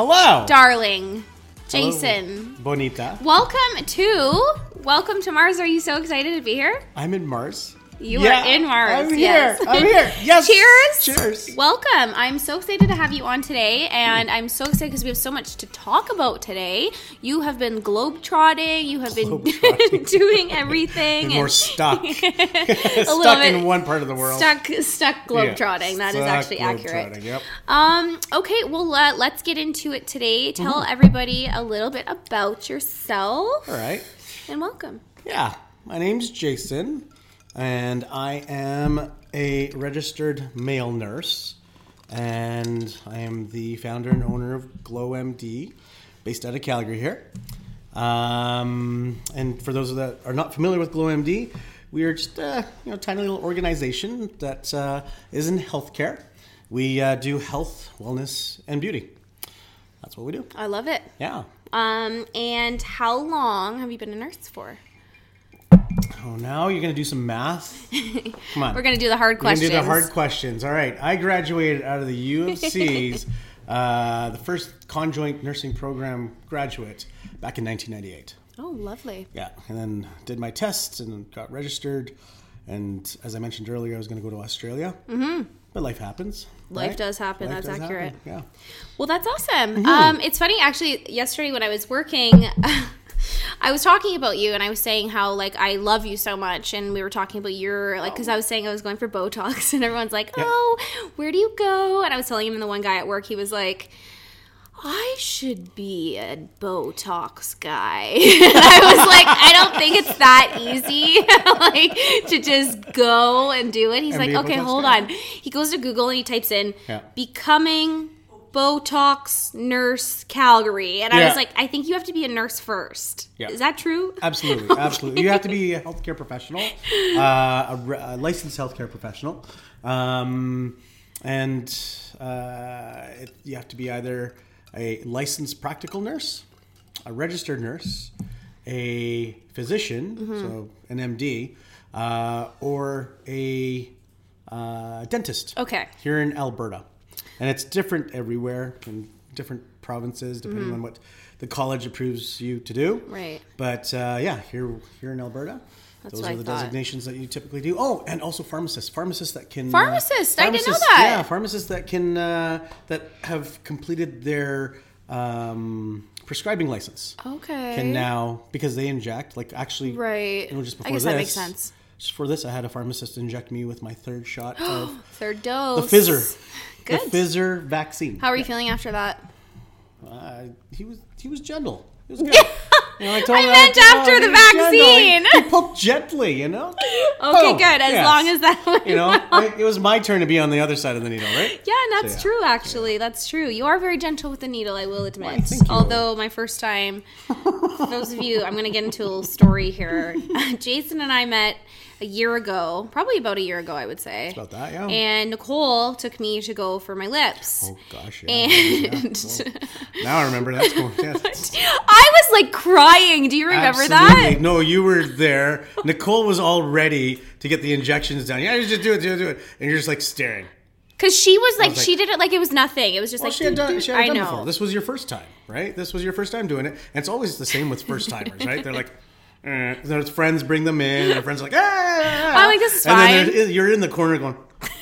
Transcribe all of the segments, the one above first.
Hello, Hello. darling. Hello, Jason. Bonita. Welcome to Welcome to Marz. Are you so excited to be here? I'm in Marz. You Yeah, are in Marz. I'm yes. here. I'm here. Yes. Cheers. Cheers. Welcome. I'm so excited to have you on today, and I'm so excited because we have so much to talk about today. You have been globetrotting. You have been doing everything. And- stuck. a stuck little in one part of the world. Stuck, stuck Yeah. globetrotting. That is Stuck actually accurate. Yep. Um, okay, well, uh, let's get into it today. Tell Mm-hmm. everybody a little bit about yourself All right. and welcome. Yeah. My name's Jason, and I am a registered male nurse, and I am the founder and owner of GlowMD, based out of Calgary here. Um, and for those that are not familiar with GlowMD, we are just a you know tiny little organization that uh, is in healthcare. We uh, do health, wellness, and beauty. That's what we do. I love it. Yeah. Um, and how long have you been a nurse for? Oh, now you're gonna do some math. Come on. We're gonna do the hard questions. We're gonna questions. do the hard questions. All right. I graduated out of the U of C's, uh, the first conjoint nursing program graduate back in 1998. Oh, lovely. Yeah, and then did my tests and got registered. And as I mentioned earlier, I was going to go to Australia. Mm-hmm. But life happens. Life right? does happen, Life that's does accurate. happen, Yeah. Well, that's awesome. Mm-hmm. Um, it's funny actually. Yesterday when I was working, I was talking about you, and I was saying how like I love you so much, and we were talking about your like because I was saying I was going for Botox, and everyone's like, Yeah. "Oh, where do you go?" And I was telling him, and the one guy at work, he was like. I should be a Botox guy. and I was like, I don't think it's that easy, like to just go and do it. He's And like, okay, Botox hold guy." on. He goes to Google and he types in Yeah. becoming Botox nurse Calgary. And I was like, I think you have to be a nurse first. Yeah. Is that true? Absolutely, absolutely. You have to be a healthcare professional, uh, a, re- a licensed healthcare professional, um, and uh, it, you have to be either a licensed practical nurse, a registered nurse, a physician, so an MD, uh, or a uh, dentist Okay. here in Alberta. And it's different everywhere in different provinces, depending on what the college approves you to do. Right. But uh, yeah, here here in Alberta, That's those are I the thought. designations that you typically do. Oh, and also pharmacists, pharmacists that can Pharmacists, I didn't know that. Yeah, pharmacists that can uh, that have completed their um, prescribing license Okay. can now because they inject like actually Right. You know, just I before guess this, that makes sense. Just for this, I had a pharmacist inject me with my third shot of Third dose. the dose. Good. the Pfizer vaccine. How are you feeling after that? Uh, he was he was gentle. He was good. You know, I, told I him, meant "Oh, after he the was gentle." vaccine. He, he poked gently, you know. Okay, Oh, good. As yes. long as that. You know, like, it was my turn to be on the other side of the needle, right? Yeah, and that's So, yeah. true. Actually, that's true. You are very gentle with the needle. I will admit. Why, thank you. Although my first time, those of you, I'm going to get into a little story here. Jason and I met a year ago, probably about a year ago, I would say. About that, yeah. And Nicole took me to go for my lips. oh gosh, yeah. And yeah. Now I remember that's. Yeah, I was like crying. Do you remember Absolutely. that? No, you were there. Nicole was all ready to get the injections done. Yeah, you just do it, do it, do it. And you're just like staring. Because she was like, was like- she did it like it was nothing. It was just Well, like, she had done, she had I done know. before. This was your first time, right? This was your first time doing it. And it's always the same with first timers, right? They're like, eh. their friends bring them in, and their friends are like, ah. ah, ah. I'm like, this is and then fine. they're- you're in the corner going,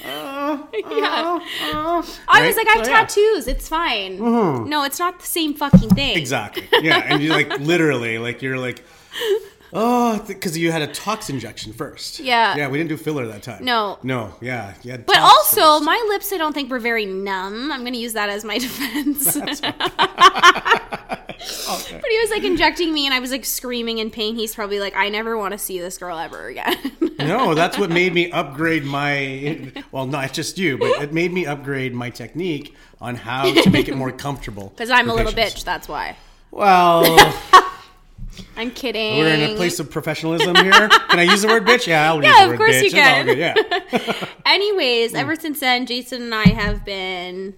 oh, Yeah. oh, oh. I Right? was like, I have So, yeah. tattoos. It's fine. Mm-hmm. No, it's not the same fucking thing. Exactly. Yeah, and you're like literally like you're like, oh, because you had a tox injection first. Yeah. Yeah, we didn't do filler that time. No. No. Yeah. Had But also, first. my lips, I don't think were very numb. I'm going to use that as my defense. Okay. But he was like injecting me, and I was like screaming in pain. He's probably like, I never want to see this girl ever again. No, that's what made me upgrade my. Well, not just you, but it made me upgrade my technique on how to make it more comfortable. Because I'm a little patients. bitch, that's why. Well, I'm kidding. we're in a place of professionalism here. Can I use the word bitch? Yeah, I'll Yeah, use the of word course bitch. you It's all can. Yeah. Anyways, ever mm. since then, Jason and I have been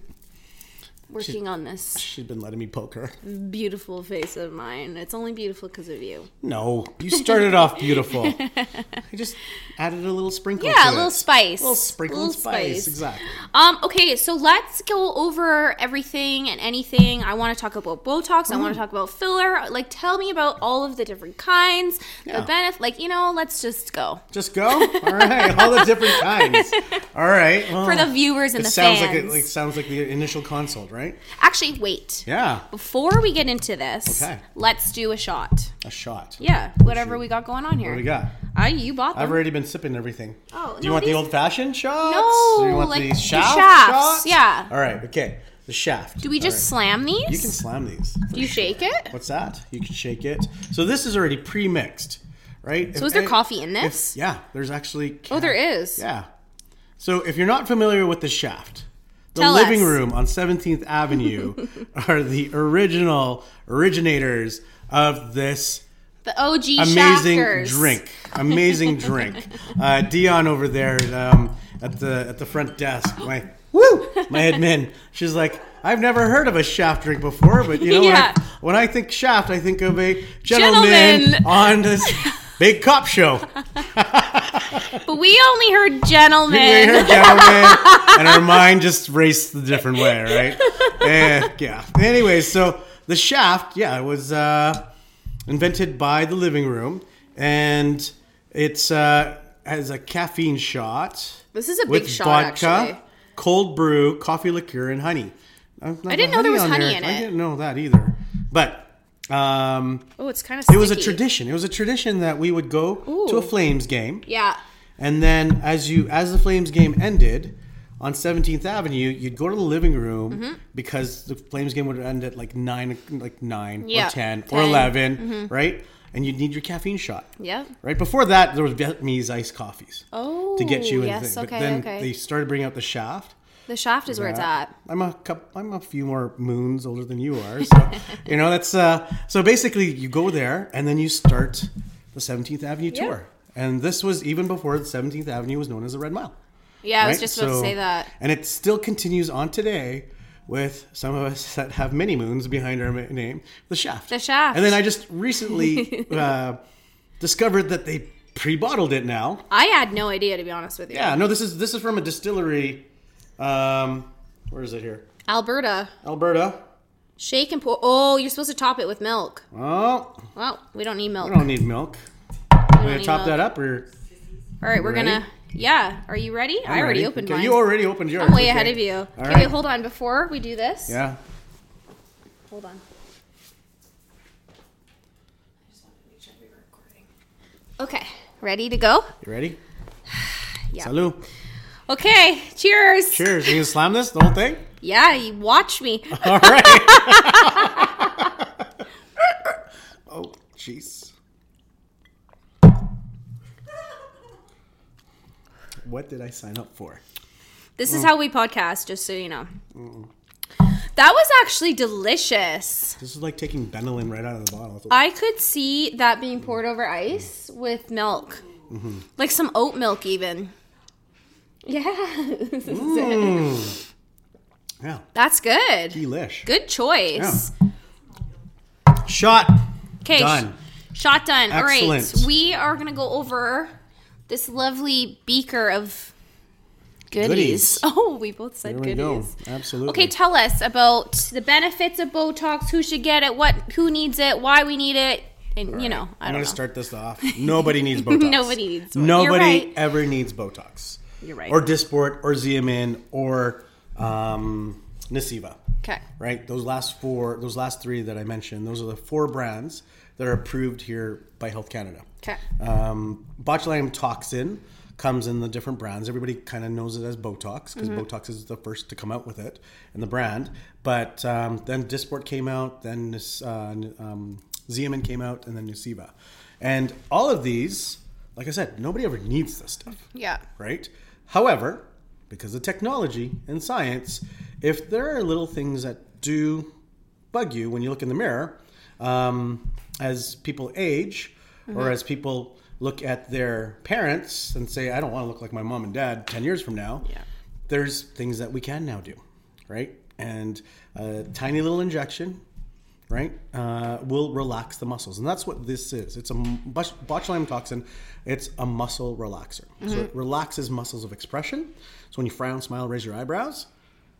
working on this She's been letting me poke her. beautiful face of mine. It's only beautiful because of you. No, you started off beautiful. I just added a little sprinkle. Yeah, a little it. spice. A little sprinkle Little spice. spice. Exactly. Um, okay, so let's go over everything and anything. I want to talk about Botox. I want to talk about filler. Like, tell me about all of the different kinds, Yeah. the benefit. Like, you know, let's just go Just go. All right, all the different kinds. All right. Well, for the viewers and it the sounds fans. like it like sounds like the initial consult, right? Actually, wait. Yeah, Before we get into this, Okay. let's do a shot. a shot. Yeah, whatever we got going on here. What do we got? I you bought them. I've already been sipping everything. Oh, do you no, want these- the old-fashioned shots? No, Do you want like the the shaft shafts, shots? yeah. All right. Okay. The shaft. do we just slam these? You can slam these. do you shake it? What's that? You can shake it. So this is already pre-mixed, right? So is there coffee in this? yeah, there's actually. Oh, there is. Yeah. So if you're not familiar with the shaft, the Tell living us. room on 17th Avenue are the original originators of this The OG amazing drink. Amazing drink. Uh, Dion over there um, at the at the front desk, my woo, my admin. She's like, I've never heard of a shaft drink before, but you know, Yeah. when, I, when I think shaft, I think of a gentleman, Gentleman. on this big cop show. But we only heard gentlemen. We heard gentleman, and our mind just raced a different way, right? Eh, yeah. Anyways, so the shaft, yeah, it was uh, invented by the living room, and it's uh, has a caffeine shot This is a big with shot, vodka, actually. cold brew, coffee liqueur, and honey. I didn't know there was honey in it. I didn't know that either, but. Um, Oh, it's kind of. it was a tradition. It was a tradition that we would go to a Flames game, Yeah. and then as you as the Flames game ended on 17th Avenue, you'd go to the living room Mm-hmm. because the Flames game would end at like nine, like nine Yeah, or 10, or 10. 11, right? And you'd need your caffeine shot. Yeah. Right before that, there was Vietnamese iced coffees Oh. to get you in. Yes. thing. Okay. but then okay. they started bringing out the shaft. The shaft is where it's at. I'm a couple, I'm a few more moons older than you are, so you know that's uh. So basically, you go there and then you start the 17th Avenue Yeah. tour, and this was even before the 17th Avenue was known as the Red Mile. Yeah, I was just about to say that. and it still continues on today with some of us that have many moons behind our name, the Shaft. The Shaft. And then I just recently uh, discovered that they pre-bottled it now. I had no idea, to be honest with you. Yeah, no, this is this is from a distillery. Um, where is it here? Alberta. Alberta. Shake and pour. Oh, you're supposed to top it with milk. Oh, Well, we don't need milk. we don't need milk. We gonna top milk. that up, or All right, we're Ready? gonna. Yeah. Are you ready? I I'm already ready. opened okay, mine. You already opened yours. I'm way okay. ahead of you. All okay, right. hold on. Before we do this, Yeah. hold on. Okay, ready to go? You ready? Yeah. Salud. Okay, cheers. Cheers. You gonna slam this the whole thing? Yeah, you watch me. All right. oh, jeez. What did I sign up for? This Mm. is how we podcast, just so you know. That was actually delicious. This is like taking Benylin right out of the bottle. I could see that being poured over ice with milk, Mm-hmm. like some oat milk, even. Yeah, it. Mm. yeah, that's good. delish. Good choice. Shot. Okay, Done. shot done. All right, Excellent. we are gonna go over this lovely beaker of goodies. Goodies. Oh, we both said There we go. goodies. Absolutely. Okay, tell us about the benefits of Botox. Who should get it? What? Who needs it? Why we need it? And you know, I I'm gonna know. start this off. Nobody needs Botox. Nobody needs one. Nobody right. ever needs Botox. You're right. Or Dysport or Xeomin, or um, Nuceiva. Okay. right? Those last four, those last three that I mentioned, those are the four brands that are approved here by Health Canada. Okay. Um, botulinum toxin comes in the different brands. Everybody kind of knows it as Botox because Botox is the first to come out with it in the brand. But um, then Dysport came out, then uh, um, Xeomin came out, and then Nuceiva. And all of these, like I said, nobody ever needs this stuff Yeah. right? However, because of technology and science, if there are little things that do bug you when you look in the mirror, um, as people age or as people look at their parents and say, I don't want to look like my mom and dad 10 years from now, Yeah. there's things that we can now do, right? and a tiny little injection, right, uh, will relax the muscles, and that's what this is. It's a botulinum toxin. It's a muscle relaxer, so it relaxes muscles of expression. So when you frown, smile, raise your eyebrows,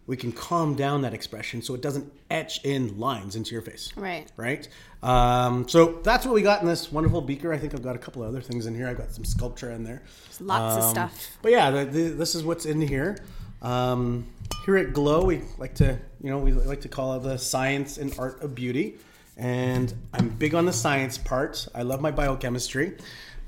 we can calm down that expression so it doesn't etch in lines into your face. Right. Right. Um, so that's what we got in this wonderful beaker. I think I've got a couple of other things in here. I've got some Sculptra in there. Lots of Um, stuff. But yeah, the, the, this is what's in here. Um, here at Glow, we like to, you know, we like to call it the science and art of beauty. And I'm big on the science part. I love my biochemistry.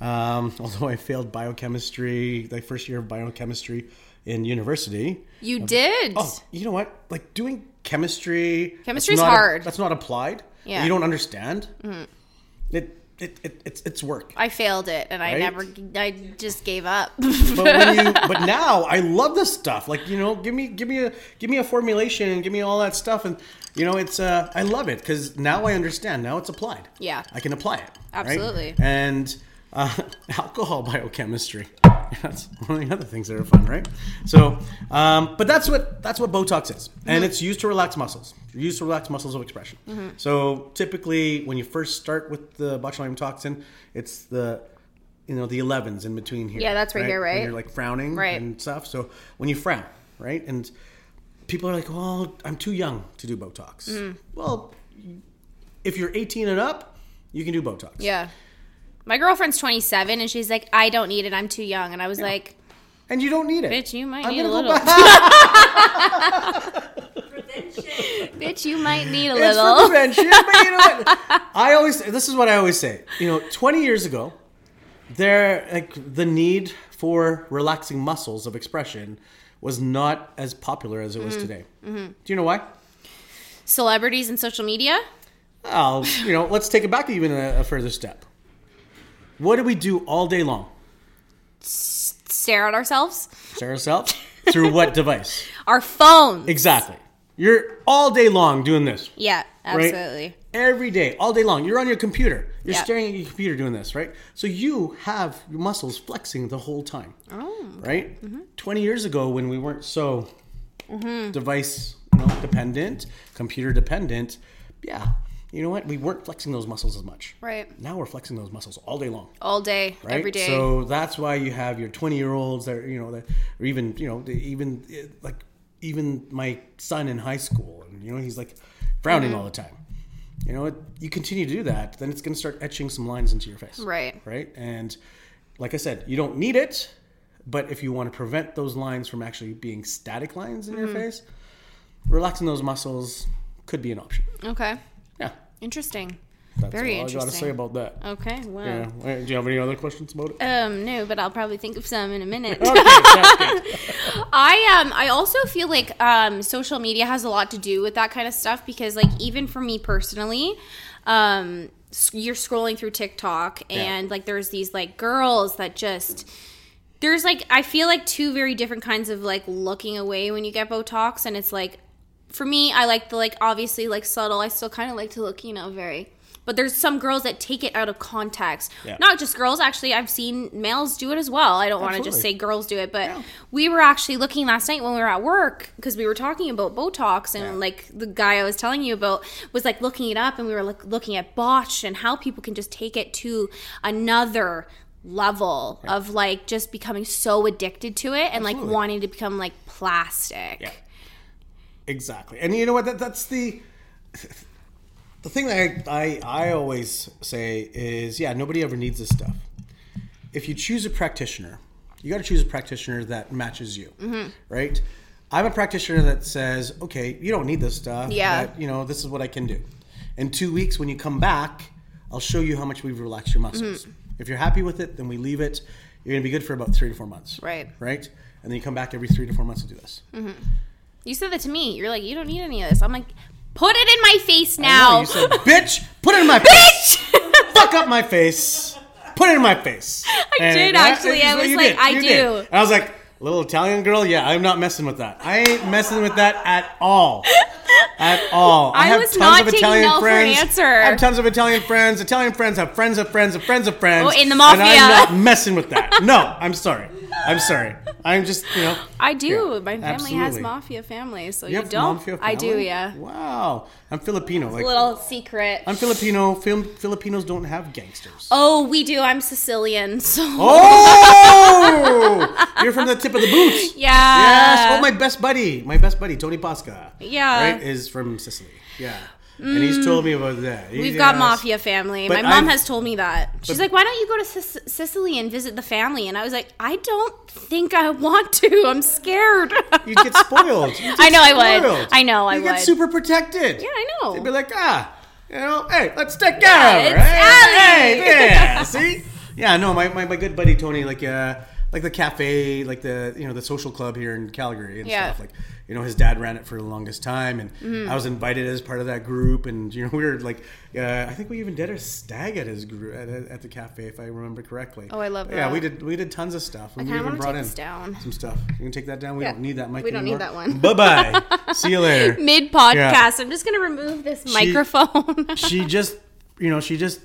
Um, although I failed biochemistry, the first year of biochemistry in university. You did. Oh, you know what? Like doing chemistry. Chemistry's that's hard. That's not applied. Yeah. Mm-hmm. You don't understand. It, it, it, it's, it's work. I failed it, and I never. I just gave up. but when you but now I love this stuff. Like you know, give me give me a give me a formulation and give me all that stuff, and you know, it's uh, I love it because now I understand. Now it's applied. Yeah. I can apply it. right? Absolutely. And uh, alcohol biochemistry. That's one of the other things that are fun, right? So, um, but that's what that's what Botox is, and it's used to relax muscles. Used to relax muscles of expression. Mm-hmm. So typically, when you first start with the botulinum toxin, it's the you know the 11s in between here. Yeah, that's right here, When right? you're like frowning Right. and stuff. So when you frown, right, and people are like, "Well, I'm too young to do Botox." Mm. Well, if you're 18 and up, you can do Botox. yeah. My girlfriend's 27, and she's like, "I don't need it. I'm too young." And I was like, and you don't need it. "Bitch, you might I'm need a little. go. Bitch, you might need a It's for little." prevention, but you know what? I always this is what I always say. You know, 20 years ago, there like the need for relaxing muscles of expression was not as popular as it Mm-hmm. was today. Do you know why? Celebrities and social media. Oh, you know, let's take it back even a, a further step. What do we do all day long? Stare at ourselves. Stare at ourselves through what device? Our phones. Exactly. You're all day long doing this. Yeah, right? absolutely. Every day, all day long. You're on your computer. You're Yeah. staring at your computer doing this, right? So you have your muscles flexing the whole time. Oh. Right? Mm-hmm. 20 years ago, when we weren't so device you know, dependent, computer dependent, yeah, you know what? We weren't flexing those muscles as much. Right. Now we're flexing those muscles all day long. All day, Right? every day. So that's why you have your 20 year olds that, you know, that, or even, you know, even eh, like, even my son in high school, and, you know, he's like frowning Mm-hmm. all the time. You know, it, you continue to do that, then it's going to start etching some lines into your face. Right. Right. And like I said, you don't need it, but if you want to prevent those lines from actually being static lines in Mm-hmm. your face, relaxing those muscles could be an option. okay. Yeah. Interesting. That's Very all I got to say about that. Okay. Well. Yeah. Do you have any other questions about it? Um, no, but I'll probably think of some in a minute. Okay. I um I also feel like um social media has a lot to do with that kind of stuff because like even for me personally, um you're scrolling through TikTok and like there's these like girls that just there's like I feel like two very different kinds of like looking away when you get Botox and it's like for me I like the like obviously like subtle I still kind of like to look you know very but there's some girls that take it out of context. Yeah. Not just girls, actually. I've seen males do it as well. I don't want to just say girls do it, but Yeah. we were actually looking last night when we were at work because we were talking about Botox and Yeah. like the guy I was telling you about was like looking it up and we were like looking at botch and how people can just take it to another level of like just becoming so addicted to it and like wanting to become like plastic. Exactly. And you know what? That, that's the the thing that I, I I always say is yeah, nobody ever needs this stuff. If you choose a practitioner, you got to choose a practitioner that matches you, Mm-hmm. right? I'm a practitioner that says, okay, you don't need this stuff. Yeah. That, you know, this is what I can do. In two weeks, when you come back, I'll show you how much we've relaxed your muscles. Mm-hmm. If you're happy with it, then we leave it. You're gonna be good for about three to four months. Right. Right. And then you come back every three to four months to do this. You said that to me. You're like, you don't need any of this. I'm like, put it in my face No, now. you said, bitch, put it in my face. Fuck up my face. Put it in my face. I did, actually. I was like, I do. And I was like, little Italian girl, yeah, I'm not messing with that. I ain't messing with that at all. At all. I was not taking no for an answer. I have tons of Italian friends. Italian friends have friends of friends of friends of oh, friends. Oh, in the And mafia. I'm not messing with that. No, I'm sorry. I'm sorry. I'm just you know. I do. Yeah, My family has mafia family, so You you, have don't. mafia I do, yeah. Wow. I'm Filipino. Like A little secret. I'm Filipino. Film Filipinos don't have gangsters. Oh, we do. I'm Sicilian, so Oh, you're from the tip of the boot. yeah. Yes. Oh, my best buddy, my best buddy, Tony Pasca. Yeah. Right, is from Sicily. Yeah. And he's told me about that. We've got Yes. mafia family. My mom I've- has told me that. She's like, "Why don't you go to Sic- Sicily and visit the family?" And I was like, "I don't think I want to. I'm scared." You'd get spoiled. You'd I get know I would. I know I would. you get super protected. Yeah, I know. They'd be like, ah, you know, hey, let's take Yeah, care of her. it's Hey, hey, yeah, see? Yeah, no, my, my, my good buddy Tony, like, uh, like the cafe, like the you know the social club here in Calgary and Yeah. stuff. Like, you know, his dad ran it for the longest time, and Mm-hmm. I was invited as part of that group. And you know, we were like, uh, I think we even did a stag at his group at, at the cafe, if I remember correctly. Oh, I love Yeah, we did we did tons of stuff. and we even brought take in this down. some stuff. You can take that down. We Yeah. don't need that mic. We don't need that one. Bye bye. See you later. Mid podcast, I'm just gonna remove this microphone. she just you know she just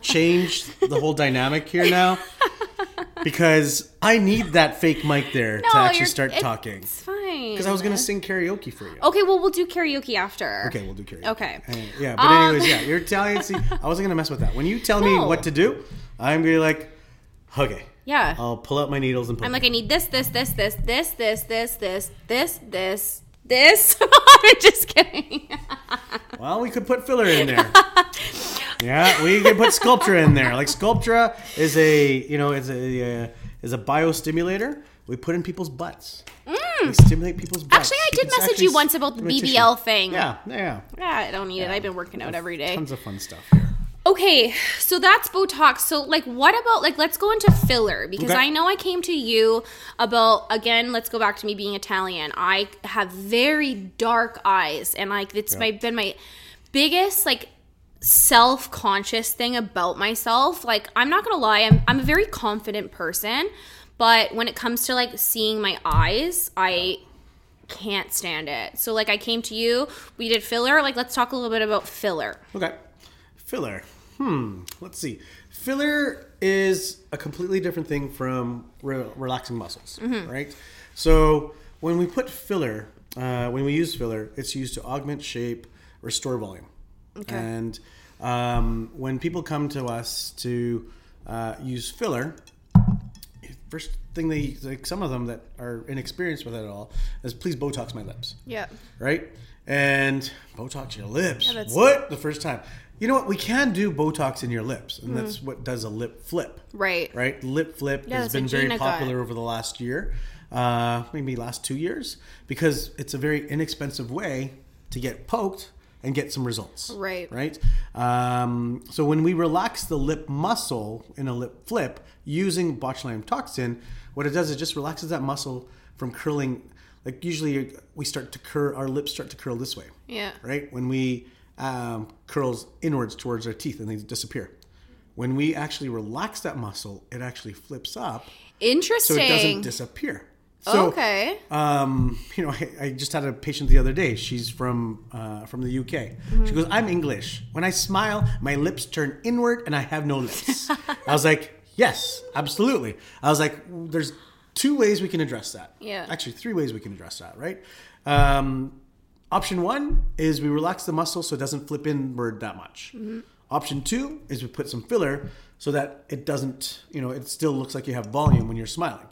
changed the whole dynamic here now because i need that fake mic there to actually start it's talking fine. because i was gonna sing karaoke for you Okay, well, we'll do karaoke after. okay we'll do karaoke Okay. Uh, yeah but Um, anyways yeah you're italian see i wasn't gonna mess with that when you tell me what to do i'm gonna be like okay Yeah. i'll pull out my needles and I'm like, I need this, this, this, this, this, this, this, this, this, this, this. I'm just kidding. Well, we could put filler in there. Yeah, we can put Sculptra in there. Like Sculptra is a you know is a uh, is a biostimulator. We put in people's butts. We stimulate people's butts. Mm. Actually, I did can message you once about the. BBL thing. Yeah, yeah. Yeah, I don't need it. I've been working out every day. Tons of fun stuff here. Okay, so that's Botox. So, like, what about, like, let's go into filler because Okay. I know I came to you about, again, let's go back to me being Italian. I have very dark eyes, and, like, it's Yeah. my, been my biggest, like, self conscious thing about myself. Like, I'm not gonna lie, I'm, I'm a very confident person, but when it comes to, like, seeing my eyes, I can't stand it. So, like, I came to you, we did filler. Like, let's talk a little bit about filler. Okay. Filler. Hmm. Let's see. Filler is a completely different thing from re- relaxing muscles, Mm-hmm. right? So when we put filler, uh, when we use filler, it's used to augment shape, restore volume. Okay. And um, when people come to us to uh, use filler, first thing they like some of them that are inexperienced with it at all is please Botox my lips Yeah. right? And Botox your lips. that's- what? The first time. You know what? We can do Botox in your lips, and that's what does a lip flip. Right. Right? Lip flip Yeah, has been very popular over the last year, uh, maybe last two years, because it's a very inexpensive way to get poked and get some results. Right. Right. Um, so when we relax the lip muscle in a lip flip using botulinum toxin, what it does is just relaxes that muscle from curling. Like usually we start to curl, our lips start to curl this way Yeah. right? When we um, curls inwards towards our teeth and they disappear. When we actually relax that muscle, it actually flips up, Interesting. so it doesn't disappear. So, okay. um, you know, I, I just had a patient the other day. She's from uh, from the UK. Mm-hmm. She goes, "I'm English. When I smile, my lips turn inward, and I have no lips." I was like, "Yes, absolutely." I was like, "There's two ways we can address that. Yeah. actually, three ways we can address that. Right? Um, option one is we relax the muscle so it doesn't flip inward that much. Option two is we put some filler so that it doesn't, you know, it still looks like you have volume when you're smiling.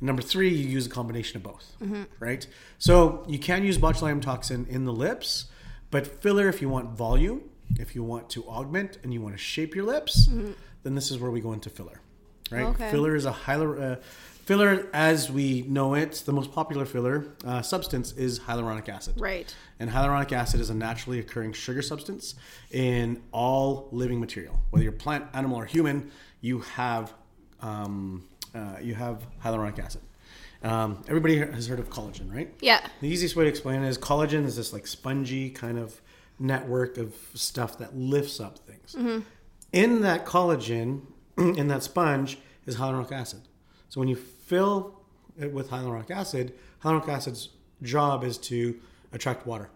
Number three, you use a combination of both, right? So you can use botulinum toxin in the lips, but filler if you want volume, if you want to augment and you want to shape your lips, then this is where we go into filler, right? Okay. Filler is a hyalur- uh, filler as we know it. The most popular filler uh, substance is hyaluronic acid, Right. and hyaluronic acid is a naturally occurring sugar substance in all living material, whether you're plant, animal, or human. You have um, uh, you have hyaluronic acid. Um, everybody has heard of collagen, right? Yeah. The easiest way to explain it is collagen is this like spongy kind of network of stuff that lifts up things. In that collagen, in that sponge, is hyaluronic acid. So when you fill it with hyaluronic acid, hyaluronic acid's job is to attract water.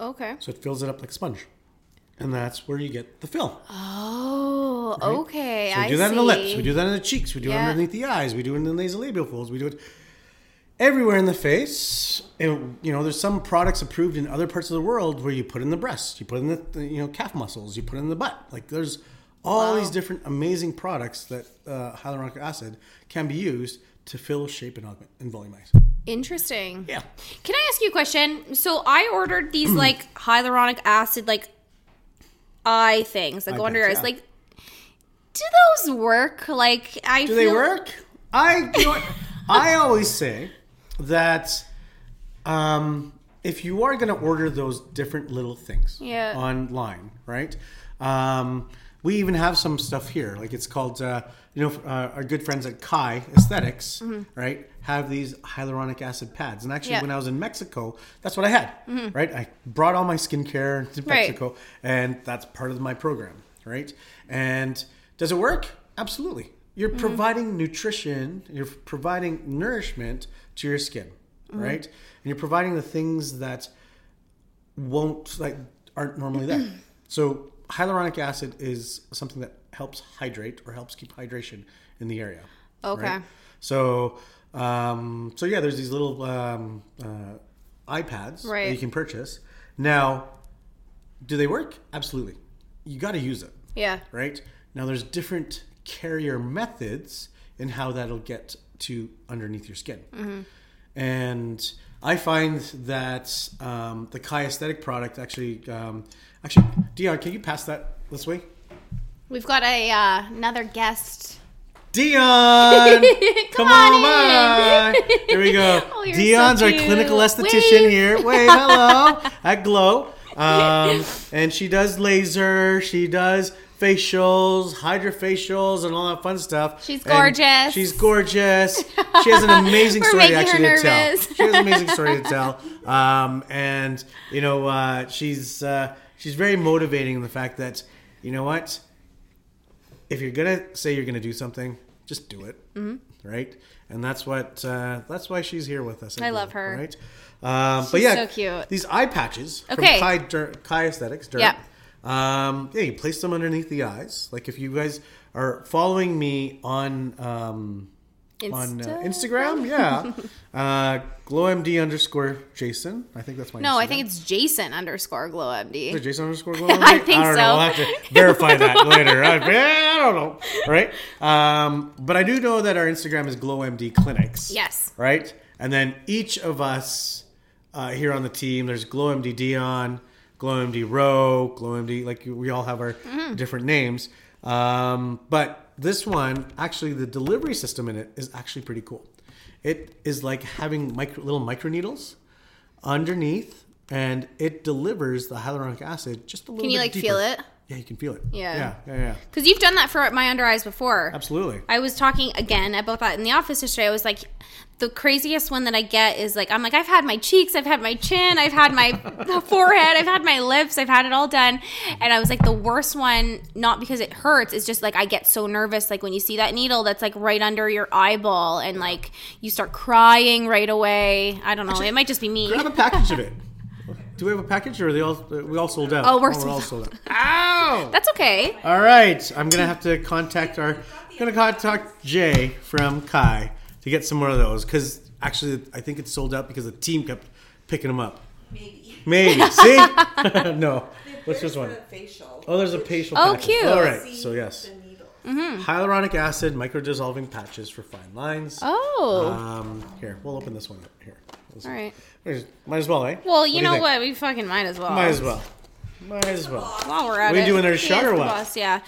Okay. So it fills it up like a sponge. And that's where you get the fill. Oh, Oh, okay. So we I do that see. in the lips. We do that in the cheeks. We do it underneath the eyes. We do it in the nasolabial folds. We do it everywhere in the face. And you know, there's some products approved in other parts of the world where you put in the breast, you put in the, the you know calf muscles, you put in the butt. Like there's all Wow. these different amazing products that uh, hyaluronic acid can be used to fill, shape, and augment and volumize. Interesting. Yeah. Can I ask you a question? So I ordered these like hyaluronic acid like eye things that Eye go under your eyes. yeah. Like, do those work? Like, I Do they work? I you know? I always say that um, if you are going to order those different little things Yeah. online, right? Um, we even have some stuff here, like it's called, uh, you know, uh, our good friends at Kai Aesthetics, right? Have these hyaluronic acid pads, and actually, Mm-hmm. Yeah. when I was in Mexico, that's what I had, right? I brought all my skincare to Right. Mexico, and that's part of my program, right? And does it work? Absolutely. You're Mm-hmm. providing nutrition, you're providing nourishment to your skin, Mm-hmm. right? And you're providing the things that won't like aren't normally there. so hyaluronic acid is something that helps hydrate or helps keep hydration in the area. Okay. So um, so yeah, there's these little um, uh, eye pads that you can purchase. Now, do they work? Absolutely. You got to use it Yeah. right? Now there's different carrier methods in how that'll get to underneath your skin. And I find that um, the Kai aesthetic product actually, um, actually, Dion, can you pass that this way? We've got a uh, another guest. Dion, come, on on, in. by. Here we go. Oh, Dion's so our clinical esthetician Wave. here. Wait, hello at Glow, um, and she does laser. She does facials, hydrofacials, and all that fun stuff. She's And gorgeous. she's gorgeous. She has an amazing story actually to tell. She has an amazing story to tell. Um, and you know, uh, she's uh, she's very motivating in the fact that you know what if you're gonna say you're gonna do something, just do it, mm-hmm. right? And that's what uh, that's why she's here with us. I love her. Right? Um, but yeah, so cute. These eye patches Okay. from Kai, Der- Kai Aesthetics. Yeah. Um, yeah, you place them underneath the eyes. Like if you guys are following me on um, on uh, Instagram, yeah, uh, glowmd underscore Jason. I think that's my No, I think it's Jason underscore glowmd. Is it Jason underscore Glow? I think I don't so. know. I'll have to verify that later. I, I don't know. Right? Um, but I do know that our Instagram is GlowMD Clinics. Yes. Right? And then each of us uh, here on the team, there's GlowMD Dion, GlowMD Row, GlowMD, like we all have our Mm-hmm. different names. Um, but this one, actually, the delivery system in it is actually pretty cool. It is like having micro, little micro needles underneath, and it delivers the hyaluronic acid just a little. Can you like deeper. feel it? Yeah, you can feel it. Yeah. yeah, yeah, yeah. Because you've done that for my under eyes before. Absolutely. I was talking again about that in the office yesterday. I was like, the craziest one that I get is like, I'm like, I've had my cheeks, I've had my chin, I've had my forehead, I've had my lips, I've had it all done. And I was like, the worst one, not because it hurts, it's just like I get so nervous. Like when you see that needle that's like right under your eyeball and like you start crying right away. I don't know. it might just be me. Grab a package of it. Do we have a package, or are they all uh, we all sold out? Oh, we're oh, we're all sold out. Ow! That's okay. All right, I'm gonna have to contact our, I'm gonna contact Jay from Kai to get some more of those because actually I think it's sold out because the team kept picking them up. Maybe. Maybe see? no. What's this There's one? facial. Oh, there's a facial. Oh, package. cute. All right, so yes, The needle. hyaluronic acid micro dissolving patches for fine lines. Oh. Um, here we'll open this one up here. Let's- all right. Might as well, eh? Well, do you know think? what? We fucking might as well. Might as well. Might as well. While we're at We it. doing He shot or what? boss, yeah.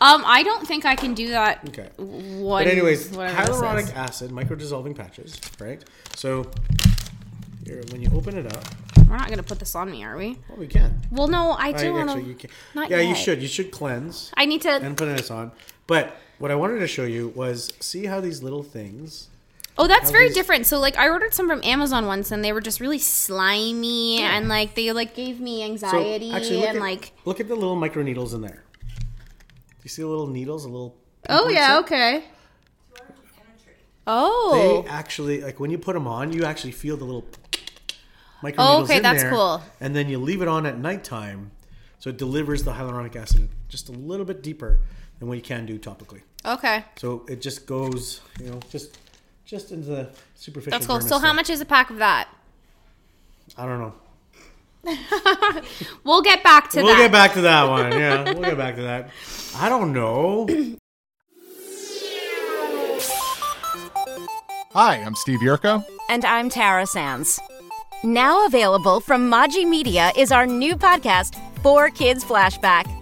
Um, I don't think I can do that. Okay. One. But anyways, hyaluronic acid, micro dissolving patches, right? So here, when you open it up, We're not gonna put this on me, are we? well, we can. Well, no, I do want to. Not yeah, you should. You should cleanse I need to. and put this on. But what I wanted to show you was see how these little things. Oh, that's how very different. So, like, I ordered some from Amazon once, and they were just really slimy, and like they like gave me anxiety, So actually, look and at, like. look at the little micro needles in there. Do you see the little needles? A little. Oh yeah, okay. Oh, They actually like when you put them on, you actually feel the little micro Oh, needles okay, in that's there, cool. And then you leave it on at nighttime, So it delivers the hyaluronic acid just a little bit deeper than what you can do topically. Okay. So it just goes, you know, just just into the superficial. That's cool. dermis So how much is a pack of that? I don't know. We'll get back to that. We'll get back to that one. Yeah, we'll get back to that. I don't know. Hi, I'm Steve Yurko. And I'm Tara Sands. Now available from Maji Media is our new podcast, Four Kids Flashback.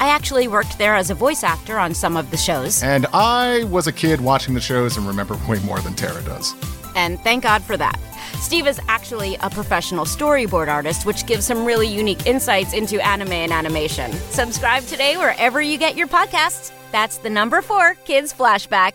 I actually worked there as a voice actor on some of the shows, And I was a kid watching the shows and remember way more than Tara does. and thank God for that. Steve is actually a professional storyboard artist, which gives some really unique insights into anime and animation. Subscribe today wherever you get your podcasts. That's the number four Kids Flashback.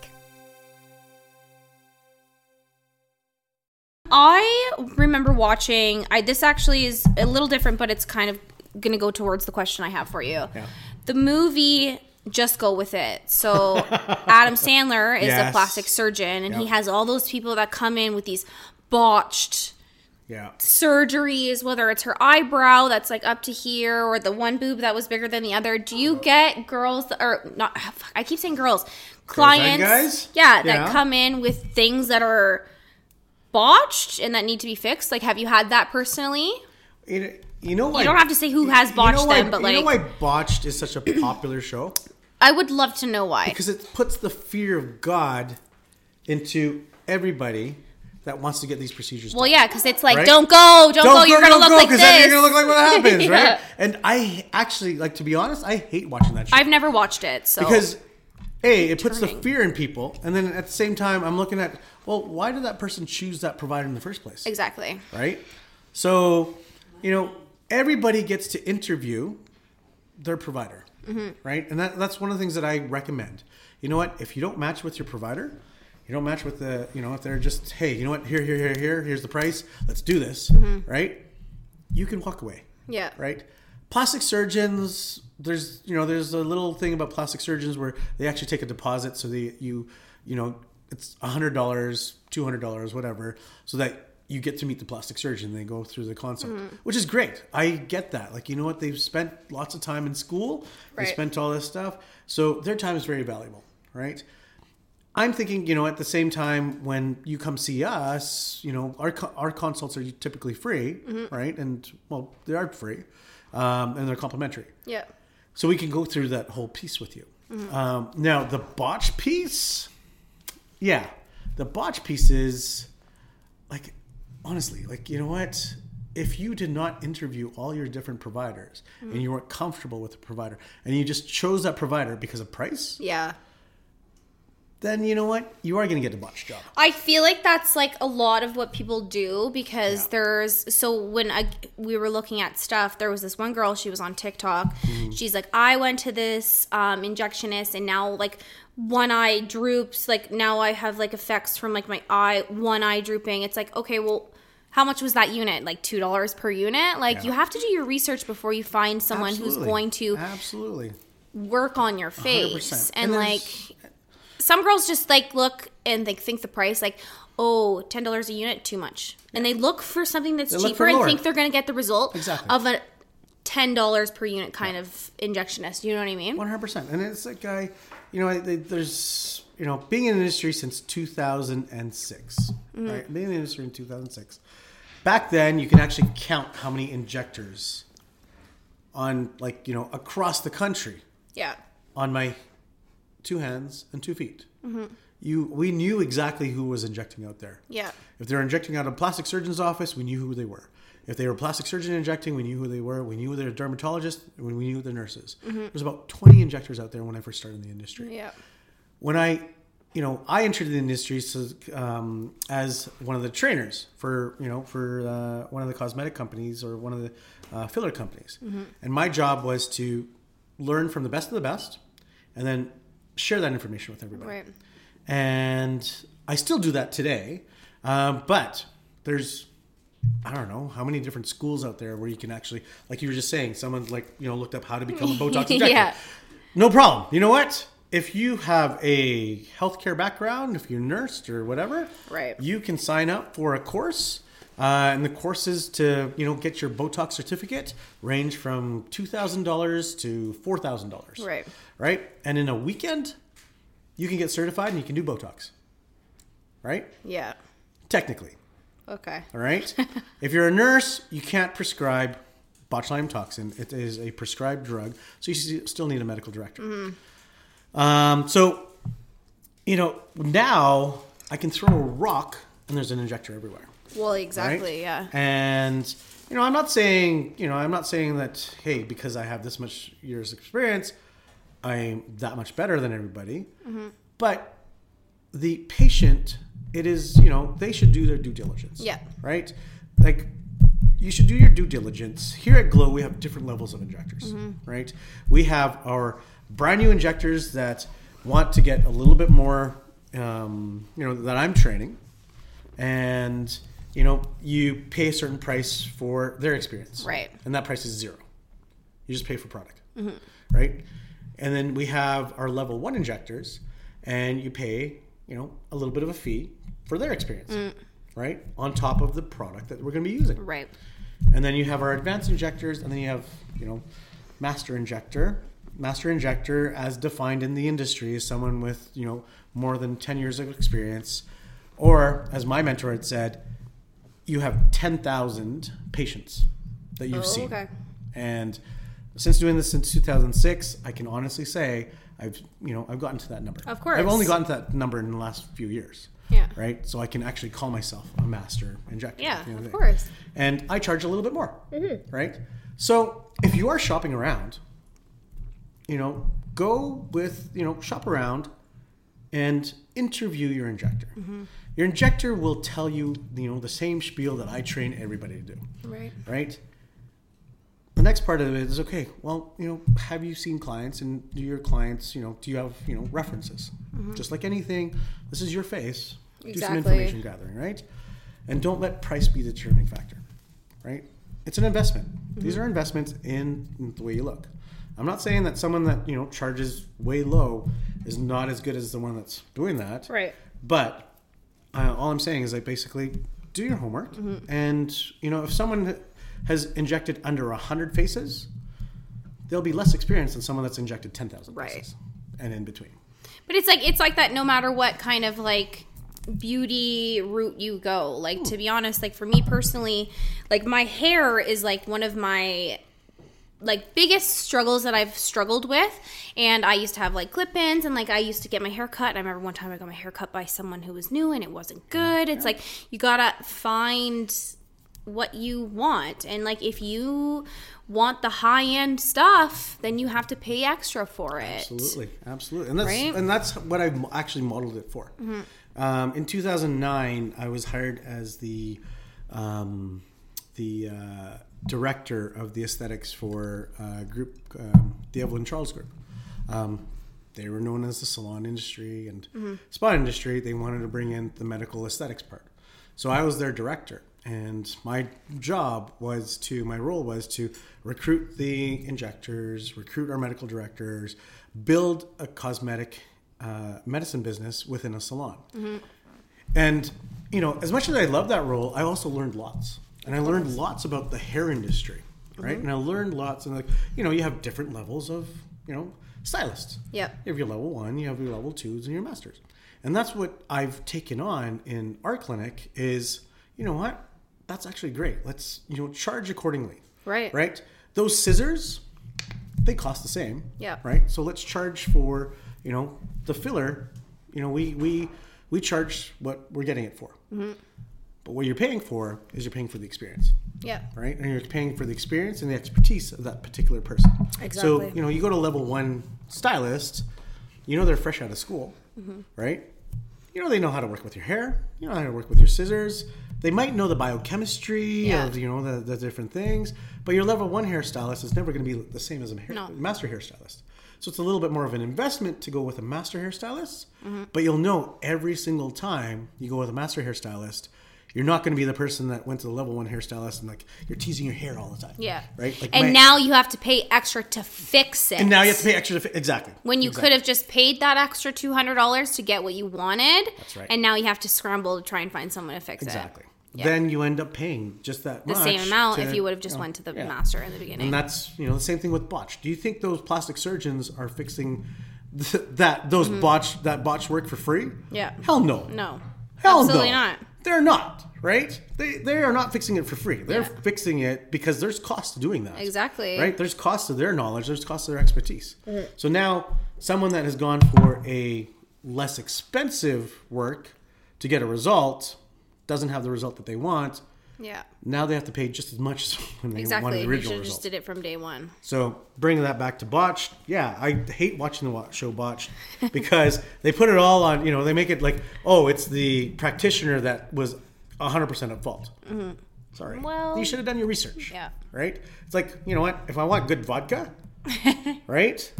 I remember watching. I this actually is a little different, but it's kind of gonna go towards the question I have for you. Yeah. The movie. Just go with it. So, Adam Sandler is a plastic surgeon, and he has all those people that come in with these botched Yeah. surgeries, whether it's her eyebrow that's like up to here or the one boob that was bigger than the other. Do you get girls or not? ah, Fuck, I keep saying girls, clients, guys? yeah, that come in with things that are botched and that need to be fixed. Like, have you had that personally? You know, you know why? You don't have to say who has you botched know why, them, but like, you know why botched is such a popular show I would love to know why. because it puts the fear of God into everybody that wants to get these procedures. Well, done. yeah, because it's like, Right? don't go, don't, go, you're gonna look go, like this. then you're gonna look like what happens, Yeah. right? And I actually, like to be honest, I hate watching that show I've never watched it, so because a it puts the fear in people, and then at the same time, I'm looking at well, why did that person choose that provider in the first place? exactly. right? So, you know, everybody gets to interview their provider, right? And that, that's one of the things that I recommend. You know what? If you don't match with your provider, you don't match with the, you know, if they're just, hey, you know what? Here, here, here, here. Here's the price. Let's do this, mm-hmm. right? You can walk away, Yeah. right? Plastic surgeons, there's, you know, there's a little thing about plastic surgeons where they actually take a deposit, so they, you, you know, it's a hundred dollars, two hundred dollars, whatever, so that you get to meet the plastic surgeon. They go through the consult, which is great. I get that. Like, you know what? They've spent lots of time in school. Right. They spent all this stuff, so their time is very valuable, right? I'm thinking, you know, at the same time when you come see us, you know, our our consults are typically free, right? And well, they are free, um, and they're complimentary. Yeah. So we can go through that whole piece with you. Um, now, the botch piece, yeah, the botch piece is like, honestly, like, you know what? If you did not interview all your different providers and you weren't comfortable with the provider and you just chose that provider because of price, Yeah. then you know what? You are going to get a botch job. I feel like that's like a lot of what people do because there's so when I, we were looking at stuff, there was this one girl. She was on TikTok. She's like, I went to this um, injectionist, and now like one eye droops. Like now I have like effects from like my eye, one eye drooping. It's like okay, well. How much was that unit? Like two dollars per unit. Like you have to do your research before you find someone who's going to Absolutely. work on your face 100%. and, And like some girls just like look and they think the price like oh ten dollars a unit too much and they look for something that's They cheaper and think they're going to get the result Exactly. of a ten dollars per unit kind of injectionist you know what i mean One hundred percent, and it's like I, you know, I, they- there's, you know, being in the industry since two thousand and six, mm-hmm. right? Being in the industry in two thousand six. Back then, you can actually count how many injectors on, like, you know, across the country yeah on my two hands and two feet. Mm-hmm. You, we knew exactly who was injecting out there. yeah If they were injecting out of a plastic surgeon's office, we knew who they were. If they were a plastic surgeon injecting, we knew who they were. We knew they were dermatologists. We knew the nurses. There's about 20 injectors out there when I first started in the industry. yeah When I, you know, I entered the industry so, um, as one of the trainers for, you know, for uh, one of the cosmetic companies or one of the uh, filler companies. And my job was to learn from the best of the best and then share that information with everybody. right and I still do that today. Um, but there's I don't know how many different schools out there where you can actually, like you were just saying, someone's like you know looked up how to become a Botox injector. Yeah. No problem. You know what? If you have a healthcare background, if you're nursed or whatever, Right. you can sign up for a course. Uh, and the courses to you know get your Botox certificate range from two thousand dollars to four thousand dollars. Right. Right. And in a weekend, you can get certified and you can do Botox. Right. Yeah. Technically. Okay. All right. if you're a nurse, you can't prescribe botulinum toxin. It is a prescribed drug, so you still need a medical director. Um, so, you know, now I can throw a rock and there's an injector everywhere. Well, right? exactly. Yeah. And you know, I'm not saying you know, I'm not saying that hey, because I have this much years experience, I'm that much better than everybody. Mm-hmm. But the patient, it is you know, they should do their due diligence. Yeah. Right. Like you should do your due diligence. Here at Glow, we have different levels of injectors. Mm-hmm. Right. We have our brand new injectors that want to get a little bit more, um, you know, that I'm training. And you know you pay a certain price for their experience. Right. and that price is zero. You just pay for product. Right? And then we have our level one injectors and you pay you know a little bit of a fee for their experience. Right? On top of the product that we're going to be using. Right. and then you have our advanced injectors, and then you have, you know, master injector. Master injector, as defined in the industry, is someone with, you know, more than 10 years of experience. Or, as my mentor had said, you have 10,000 patients that you've Oh, seen. okay. And since doing this since 2006, I can honestly say I've, you know, I've gotten to that number. Of course. I've only gotten to that number in the last few years. Yeah. Right? So I can actually call myself a master injector. Yeah, at the end of course. and I charge a little bit more, Mm-hmm. right? So if you are shopping around, you know, go with you know shop around and interview your injector. Mm-hmm. Your injector will tell you you know the same spiel that I train everybody to do, Right. right? The next part of it is okay. Well, you know, have you seen clients, and do your clients, you know, do you have you know references? Just like anything, this is your face. Do some Mm-hmm. Information gathering, right? And don't let price be the determining factor, right? It's an investment. Mm-hmm. These are investments in the way you look. I'm not saying that someone that you know charges way low is not as good as the one that's doing that, Right. but uh, all I'm saying is like basically do your homework, Mm-hmm. and you know if someone has injected under a hundred faces, they'll be less experienced than someone that's injected ten thousand Right. faces and in between. But it's like it's like that no matter what kind of like beauty route you go. Like to be honest, like for me personally, like my hair is like one of my like biggest struggles that I've struggled with. And I used to have like clip-ins and like I used to get my hair cut. And I remember one time I got my hair cut by someone who was new and it wasn't good. It's like you gotta find what you want. And like if you want the high end stuff, then you have to pay extra for it. Absolutely, absolutely, and that's Right? Mm-hmm. and that's what I've actually modeled it for. Um, in 2009, I was hired as the um, the uh, director of the aesthetics for uh, group um, the Evelyn Charles Group. Um, they were known as the salon industry and Mm-hmm. spa industry. They wanted to bring in the medical aesthetics part, so I was their director. And my job was to, my role was to recruit the injectors, recruit our medical directors, build a cosmetic uh, medicine business within a salon. And, you know, as much as I love that role, I also learned lots. And I learned lots about the hair industry, right? And I learned lots, and like, you know, you have different levels of, you know, stylists. Yep. You have your level one, you have your level twos, and your masters. And that's what I've taken on in our clinic is, you know what? That's actually great. Let's, you know, charge accordingly. Right. Right? Those scissors, they cost the same. Yeah. Right? So let's charge for, you know, the filler. You know, we we we charge what we're getting it for. Mm-hmm. But what you're paying for is you're paying for the experience Yeah. right? And you're paying for the experience and the expertise of that particular person. Exactly. So, you know, you go to level one stylist, you know they're fresh out of school, Mm-hmm. right? You know they know how to work with your hair, you know how to work with your scissors. They might know the biochemistry Yeah. of, you know, the, the different things, but your level one hairstylist is never going to be the same as a hair, No. master hairstylist. So it's a little bit more of an investment to go with a master hairstylist. Mm-hmm. But you'll know every single time you go with a master hairstylist, you're not going to be the person that went to the level one hairstylist and like you're teasing your hair all the time. Yeah. Right. Like and my- now you have to pay extra to fix it. and now you have to pay extra to fi- exactly when you Exactly. could have just paid that extra two hundred dollars to get what you wanted. That's right. And now you have to scramble to try and find someone to fix exactly. it. Yeah. Then you end up paying just that The same amount to- if you would have just know, went to the yeah. master in the beginning. And that's you know the same thing with botch. Do you think those plastic surgeons are fixing th- that those botch that botch work for free? Mm-hmm. Yeah. Hell no. no. Hell Absolutely no. not. They're not right. They they are not fixing it for free. They're Yeah. fixing it because there's cost to doing that. Exactly. Right. There's cost to their knowledge. There's cost to their expertise. Mm-hmm. So now someone that has gone for a less expensive work to get a result doesn't have the result that they want. Yeah. Now they have to pay just as much as when they Exactly. wanted the original should have result. just did it from day one. So bringing that back to Botched, yeah, I hate watching the show Botched because they put it all on. You know, they make it like, oh, it's the practitioner that was hundred percent at fault. Sorry, Mm-hmm. Well- you should have done your research. Yeah. right. It's like you know what? If I want good vodka, right,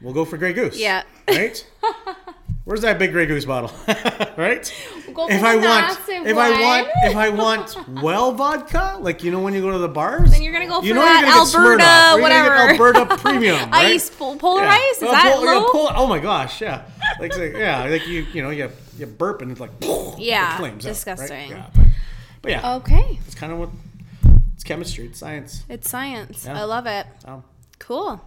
we'll go for Grey Goose. Yeah. right. Where's that big Grey Goose bottle? right. go if I want, if I want, if I want well vodka, like you know when you go to the bars, Then you're gonna go you for know that Alberta, Smirnoff, or you're whatever. Alberta Premium, right? Ice, pol- polar Yeah. ice? Is Well, that pol- low? pol- oh my gosh, yeah. Like, yeah, like you, you know, you, you burp and it's like, Yeah, it flames out, right? disgusting. Yeah, but, but yeah, okay. it's kind of what it's chemistry, it's science. It's science. Yeah. I love it. Um, Cool.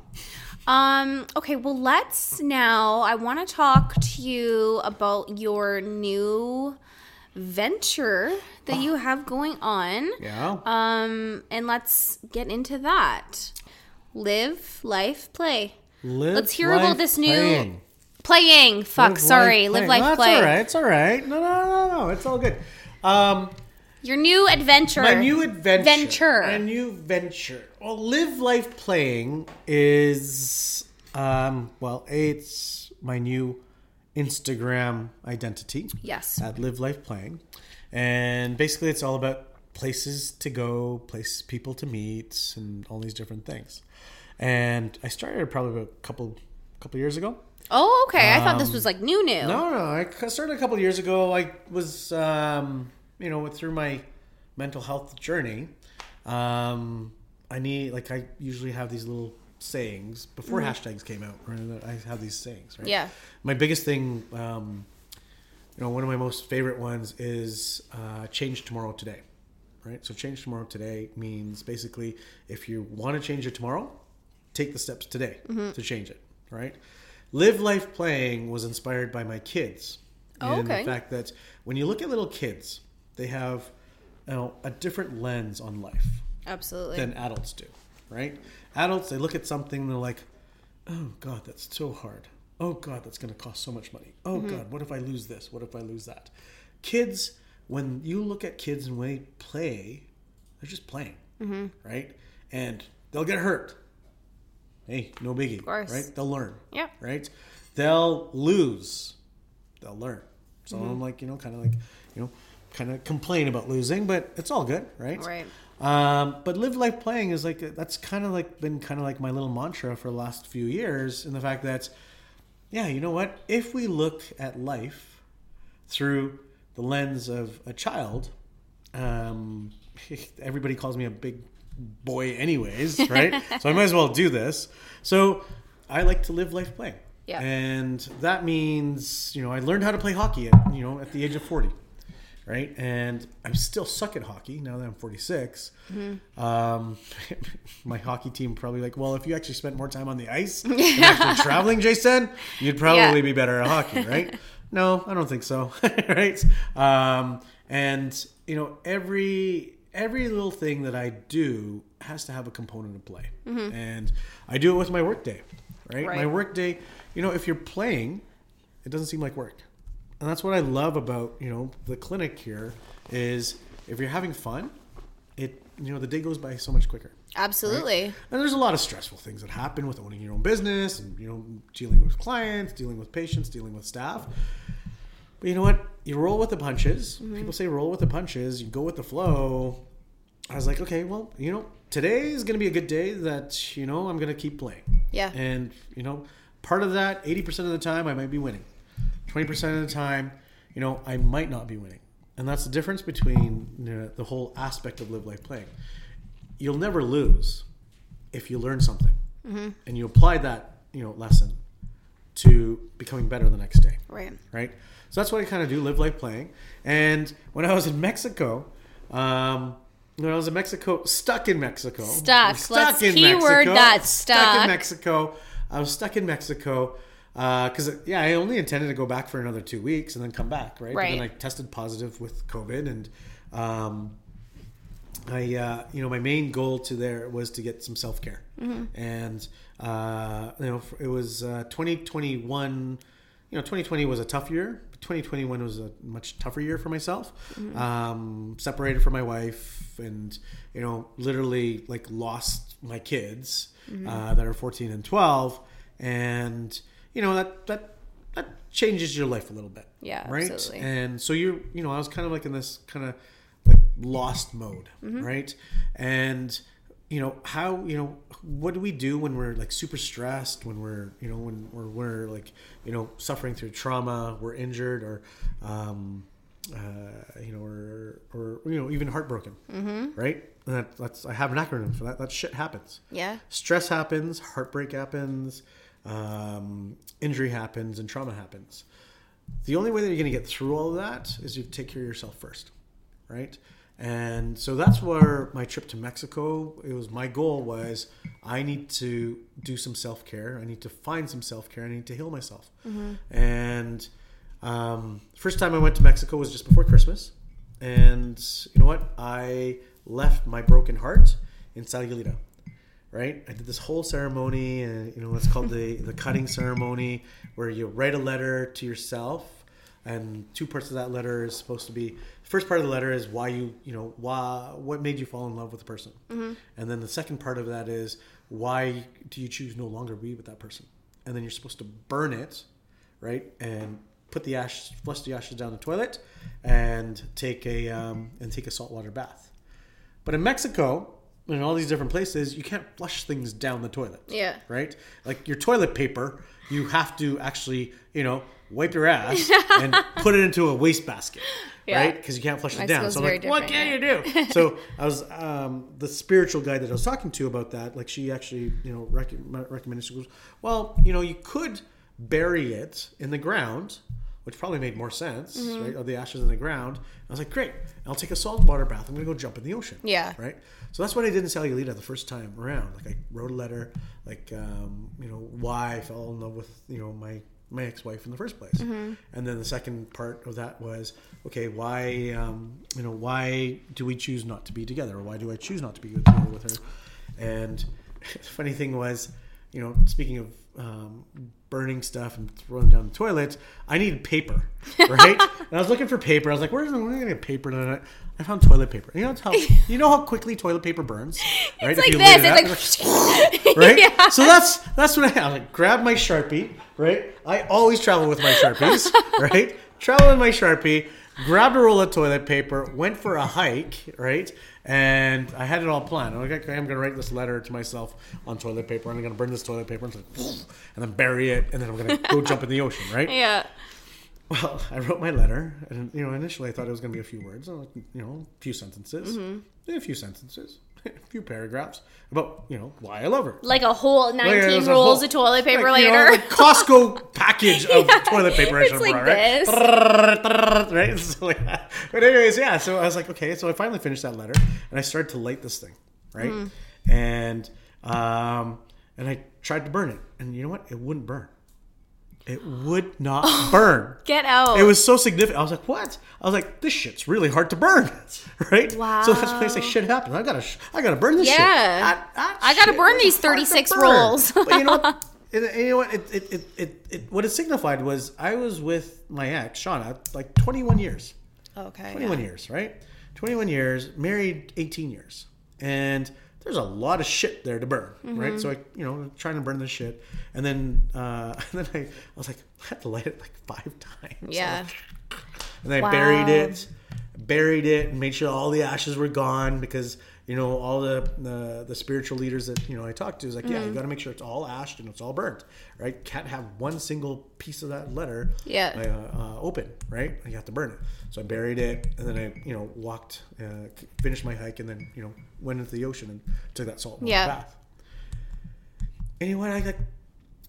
Um, okay, well, let's now. I want to talk to you about your new venture that you have going on. yeah. Um, and let's get into that. Live, life, play. Live let's hear about this new playing. playing. Fuck, Live sorry. Live, playing. life, No, play. all right. It's all right. No, no, no, no. It's all good. Um, Your new adventure. My new adventure. Venture. My new venture. Well, live life playing is um well, it's my new Instagram identity. Yes. At live life playing, and basically it's all about places to go, places people to meet, and all these different things. And I started probably a couple couple years ago. Oh, okay. I thought this was like new, new. Um, No, no. I started a couple years ago. I was, um, you know, with through my mental health journey. Um, I need, like, I usually have these little sayings before hashtags came out. Right? I have these sayings, right? Yeah. My biggest thing, um, you know, one of my most favorite ones is uh, change tomorrow today. Right. So change tomorrow today means basically if you want to change it tomorrow, take the steps today to change it. Right. Live life playing was inspired by my kids. Oh, and okay. the fact that when you look at little kids, they have you know, a different lens on life Absolutely. than adults do, right? Adults, they look at something, they're like, oh God, that's so hard. Oh God, that's going to cost so much money. Oh mm-hmm. God, what if I lose this? What if I lose that? Kids, when you look at kids and when they play, they're just playing, mm-hmm. right? And they'll get hurt. Hey, no biggie, of course. right? They'll learn, Yeah. right? They'll lose, they'll learn. So mm-hmm. I'm like, you know, kind of like, you know, kind of complain about losing, but it's all good, right? Right. Um, but live life playing is like that's kind of like been kind of like my little mantra for the last few years, in the fact that, yeah, you know what? If we look at life through the lens of a child, um, everybody calls me a big boy, anyways, right? so I might as well do this. So I like to live life playing, Yeah. and that means you know I learned how to play hockey at you know at the age of forty right? And I'm still suck at hockey now that I'm 46. Um, my hockey team probably like, well, if you actually spent more time on the ice than actually traveling, Jason, you'd probably Yeah. be better at hockey, right? no, I don't think so, right? Um, and you know, every every little thing that I do has to have a component of play, and I do it with my workday, right? Right. My workday, you know, if you're playing, it doesn't seem like work and that's what I love about you know the clinic here is if you're having fun, it you know the day goes by so much quicker. Absolutely. And there's a lot of stressful things that happen with owning your own business and you know dealing with clients, dealing with patients, dealing with staff. But you know what? You roll with the punches. Mm-hmm. People say roll with the punches. You go with the flow. I was like, okay, well, you know, today is going to be a good day that you know I'm going to keep playing. Yeah. And you know, part of that, 80% of the time, I might be winning. 20% of the time, you know, I might not be winning. And that's the difference between you know, the whole aspect of live life playing. You'll never lose if you learn something and you apply that, you know, lesson to becoming better the next day Right. right? So that's what I kind of do, live life playing. And when I was in Mexico, um, when I was in Mexico, stuck in Mexico, Stuck. Let's keyword that, stuck stuck. in Mexico. I was stuck in Mexico because yeah, I only intended to go back for another two weeks and then come back, right? But then I tested positive with COVID, and um, I, uh, you know, my main goal to there was to get some self care, and uh, you know, it was uh, 2021. You know, 2020 was a tough year. 2021 was a much tougher year for myself. Um, separated from my wife, and you know, literally like lost my kids uh, that are 14 and 12, and you know that that that changes your life a little bit. Yeah, right. absolutely. And so you're, you know, I was kind of like in this kind of like lost mode, Mm-hmm. right? And you know how you know what do we do when we're like super stressed when we're you know when we're, we're like you know suffering through trauma we're injured or um uh you know or or you know even heartbroken Mm-hmm. right and that, that's i have an acronym for that that shit happens Yeah. stress happens, heartbreak happens, um, injury happens, and trauma happens. The only way that you're going to get through all of that is you take care of yourself first, right? And so that's where my trip to Mexico. It was my goal was I need to do some self care. I need to find some self care. I need to heal myself. And um, first time I went to Mexico was just before Christmas, and you know what? I left my broken heart in Sayulita right? I did this whole ceremony, and you know it's called the the cutting ceremony, where you write a letter to yourself, and two parts of that letter is supposed to be. First part of the letter is why you you know why what made you fall in love with the person, and then the second part of that is why do you choose no longer be with that person, and then you're supposed to burn it, right, and put the ash flush the ashes down the toilet, and take a um, and take a saltwater bath. But in Mexico, in all these different places, you can't flush things down the toilet. Yeah. Right? Like your toilet paper, you have to actually, you know, wipe your ass and put it into a wastebasket. Yeah. Right? Because you can't flush it down. So I'm like, what can you do? so I was, um, the spiritual guide that I was talking to about that, like she actually, you know, rec- recommended, she goes, well, you know, you could bury it in the ground, which probably made more sense, Mm-hmm. right? Of the ashes in the ground. I was like, great, I'll take a saltwater bath. I'm going to go jump in the ocean. Yeah. Right? So that's what I did in Sayulita the first time around. Like I wrote a letter, like, um, you know, why I fell in love with, you know, my, my ex-wife in the first place. Mm-hmm. And then the second part of that was, okay, why, um, you know, why do we choose not to be together? Or why do I choose not to be together with her? And the funny thing was, you know, speaking of um, burning stuff and throwing down the toilet, I needed paper, right? and I was looking for paper. I was like, "Where's the, where am I gonna get paper?" And I found toilet paper. You know how you know how quickly toilet paper burns, right? It's If like you this. it It's up, like, right? Yeah. So that's that's what I, I like. Grab my sharpie, right? I always travel with my sharpies, right? Travel with my sharpie. Grabbed a roll of toilet paper. Went for a hike, right? And I had it all planned. I'm like, okay, I'm gonna write this letter to myself on toilet paper. and I'm gonna burn this toilet paper and, and then bury it, and then I'm gonna go jump in the ocean, right? yeah. Well, I wrote my letter, and you know, initially I thought it was going to be a few words, you know, a few sentences, Mm-hmm. a few sentences, a few paragraphs about you know why I love her. Like a whole 19 it was a rolls whole- of toilet paper like, you know, later. like Costco package of toilet paper. I it's like brought, right? this. right? So, like that. But anyways, yeah. So I was like, okay. So I finally finished that letter, and I started to light this thing, right? Mm. And um, and I tried to burn it, and you know what? It wouldn't burn. It would not oh, burn. Get out. It was so significant. I was like, "What?" I was like, "This shit's really hard to burn, right?" Wow. So that's when I say shit happens. I gotta, sh- I gotta burn this shit. Yeah. That- that I gotta shit burn these 36 burn. rolls. but you know what? And you know what? It, it, it, it, it, what it signified was I was with my ex, Shauna, like 21 years. okay. 21 years, right? 21 years, married 18 years. And there's a lot of shit there to burn, Mm-hmm. right? So I, you know, trying to burn this shit. And then, uh, and then I, I was like, I had to light it like five times. Yeah. And I Wow. buried it, buried it, and made sure all the ashes were gone because you know, all the the, the spiritual leaders that you know I talked to is like, yeah, Mm-hmm. you got to make sure it's all ashed and it's all burnt, right? Can't have one single piece of that letter, Yeah. uh, uh, open, right? You have to burn it. So I buried it, and then I, you know, walked, uh, finished my hike, and then you know went into the ocean and took that salt Yeah. bath. And you know what I got?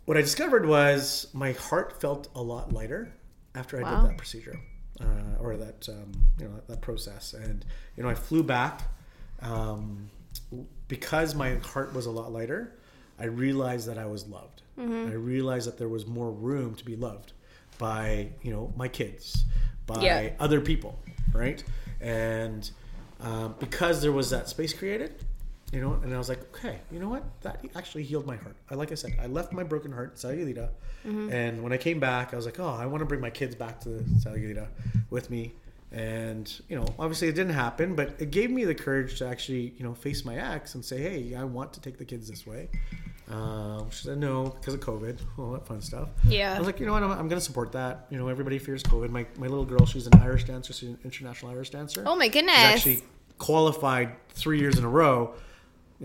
What I discovered was my heart felt a lot lighter after I Wow. did that procedure, uh, or that um, you know that process. And you know, I flew back um, because my heart was a lot lighter. I realized that I was loved. Mm-hmm. I realized that there was more room to be loved by you know my kids, by Yeah. other people, right? And um, because there was that space created, you know, and I was like, okay, you know what? That actually healed my heart. I like I said, I left my broken heart in Sayulita, and when I came back, I was like, oh, I want to bring my kids back to Sayulita with me. And you know, obviously it didn't happen, but it gave me the courage to actually, you know, face my ex and say, hey, I want to take the kids this way. Um, she said no because of COVID, all that fun stuff. Yeah. I was like, you know what, I'm, I'm going to support that. You know, everybody fears COVID. My, my little girl, she's an Irish dancer, she's an international Irish dancer. Oh my She's goodness. actually qualified three years in a row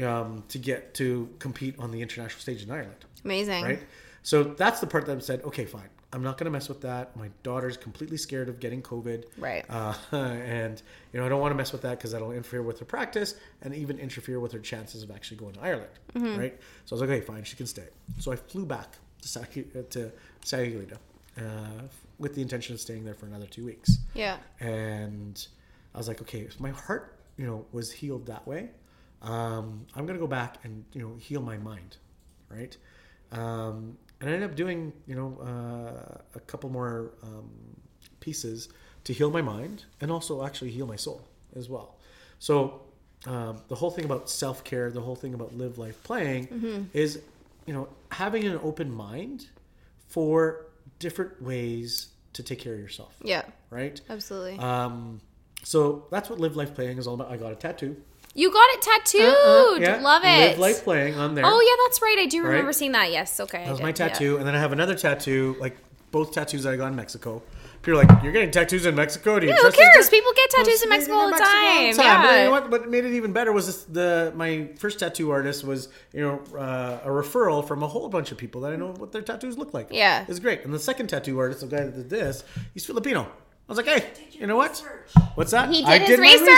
um, to get to compete on the international stage in Ireland. Amazing. Right. So that's the part that I said, okay, fine. I'm not going to mess with that. My daughter's completely scared of getting COVID. Right. Uh, and, you know, I don't want to mess with that because that'll interfere with her practice and even interfere with her chances of actually going to Ireland. Mm-hmm. Right. So I was like, okay, fine, she can stay. So I flew back to Sa- uh, to uh, with the intention of staying there for another two weeks Yeah. and I was like, okay, if my heart, you know, was healed that way, um, I'm gonna go back and you know heal my mind, right? Um, and I ended up doing you know uh, a couple more um, pieces to heal my mind and also actually heal my soul as well. So um, the whole thing about self care, the whole thing about live life playing, is you know having an open mind for different ways to take care of yourself, Yeah. right? Absolutely. Um, so that's what live life playing is all about. I got a tattoo. You got it tattooed. Uh, yeah, Love it. Live life playing on there. Oh yeah, that's right. I do remember Right? seeing that. Yes. Okay. that was my tattoo, and then I have another tattoo, like both tattoos that I got in Mexico. People are like, "You're getting tattoos in Mexico? Do you Yeah, who cares? guy?" People get tattoos in Mexico get all the Mexico time. But Yeah. you know what? What made it even better was this, the my first tattoo artist was you know uh, a referral from a whole bunch of people that I know what their tattoos look like. Yeah. it's great. And the second tattoo artist, the guy that did this, he's Filipino. I was like, hey, you know what? What's that? He did I his my research.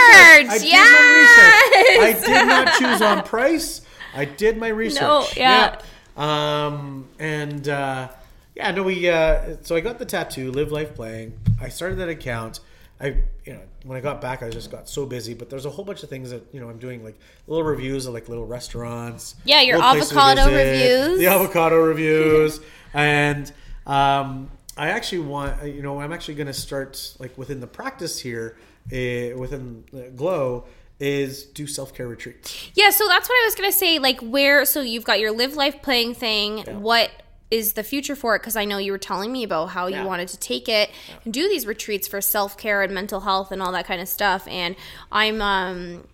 I did Yes. my research. I did not choose on price. I did my research. yeah. Yeah. Um, and uh, yeah, no, we. Uh, so I got the tattoo, live life playing. I started that account. I, you know, when I got back, I just got so busy. But there's a whole bunch of things that you know I'm doing, like little reviews of like little restaurants. Yeah, your little places to avocado reviews. The avocado reviews, and um, I actually want. You know, I'm actually going to start like within the practice here, uh, within uh, Glow, is do self care retreats. Yeah, so that's what I was gonna say. Like, where? So you've got your live life playing thing. What is the future for it? Because I know you were telling me about how you wanted to take it and do these retreats for self care and mental health and all that kind of stuff. And I'm um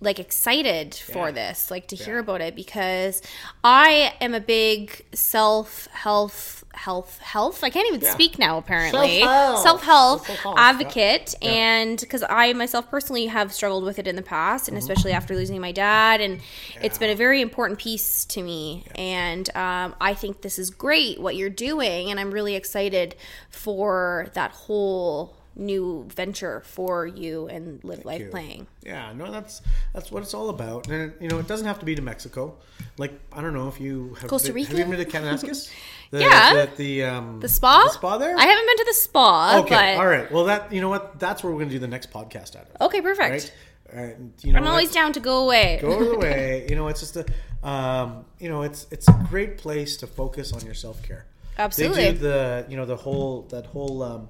like excited for Yeah. this, like to hear about it because I am a big self health health health. I can't even speak now apparently. Self-help. Health Self-help, advocate and because I myself personally have struggled with it in the past and especially after losing my dad and it's been a very important piece to me. And um, I think this is great what you're doing and I'm really excited for that whole new venture for you and live life you. playing. Yeah, no, that's that's what it's all about. And you know, it doesn't have to be to Mexico. Like I don't know if you have Costa been, have you Rica? been to Kananaskis? The, Yeah. the the, um, The spa? the spa there. I haven't been to the spa, okay, but all right. Well, that you know what? That's where we're gonna do the next podcast out of. okay, perfect. Right. And, you know, I'm always down to go away. Go away. You know, it's just a, um, you know, it's it's a great place to focus on your self care. Absolutely. They do the you know the whole that whole um,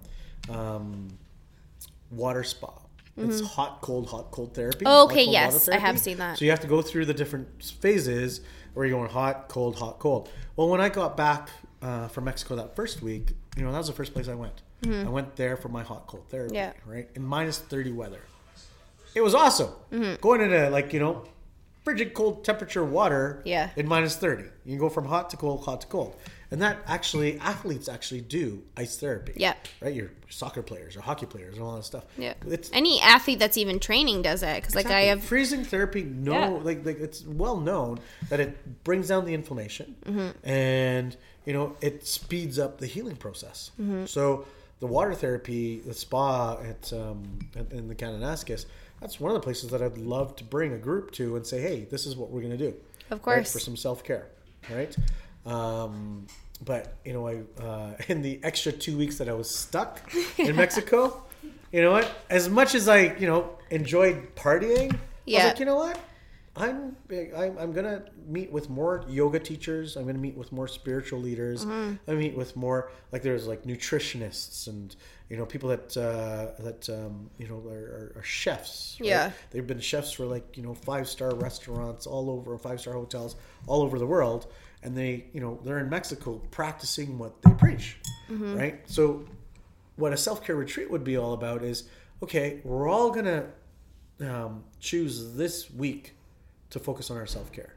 um, water spa. It's hot, cold, hot, cold therapy. Oh, okay, yes, water I have seen that. So you have to go through the different phases where you're going hot, cold, hot, cold. Well, when I got back uh, from Mexico that first week, you know that was the first place I went. I went there for my hot, cold therapy. Mm-hmm. Yeah. Right in minus thirty weather. It was awesome. Mm-hmm. Going into like you know frigid cold temperature water Yeah. in minus 30 you can go from hot to cold hot to cold and that actually athletes actually do ice therapy. Yeah. right. Your soccer players or hockey players and all that stuff. Yeah. it's Any athlete that's even training does it because like I have freezing therapy. No, Yeah. like like it's well known that it brings down the inflammation, Mm-hmm. and you know it speeds up the healing process. Mm-hmm. So the water therapy, the spa at um, in the Kananaskis, that's one of the places that I'd love to bring a group to and say, hey, this is what we're going to do. Of right, course. for some self care, right? Um, but you know, I uh, in the extra two weeks that I was stuck in Mexico, you know what? As much as I you know enjoyed partying, I Yeah. was like, you know what? I'm I'm, I'm gonna meet with more yoga teachers. I'm gonna meet with more spiritual leaders. Mm-hmm. I meet with more like there's like nutritionists and you know people that uh, that um, you know are, are, are chefs. right? Yeah. they've been chefs for like you know five star restaurants all over, five star hotels all over the world, and they you know they're in Mexico practicing what they preach, right? So what a self care retreat would be all about is okay, we're all gonna um, choose this week to focus on our self care,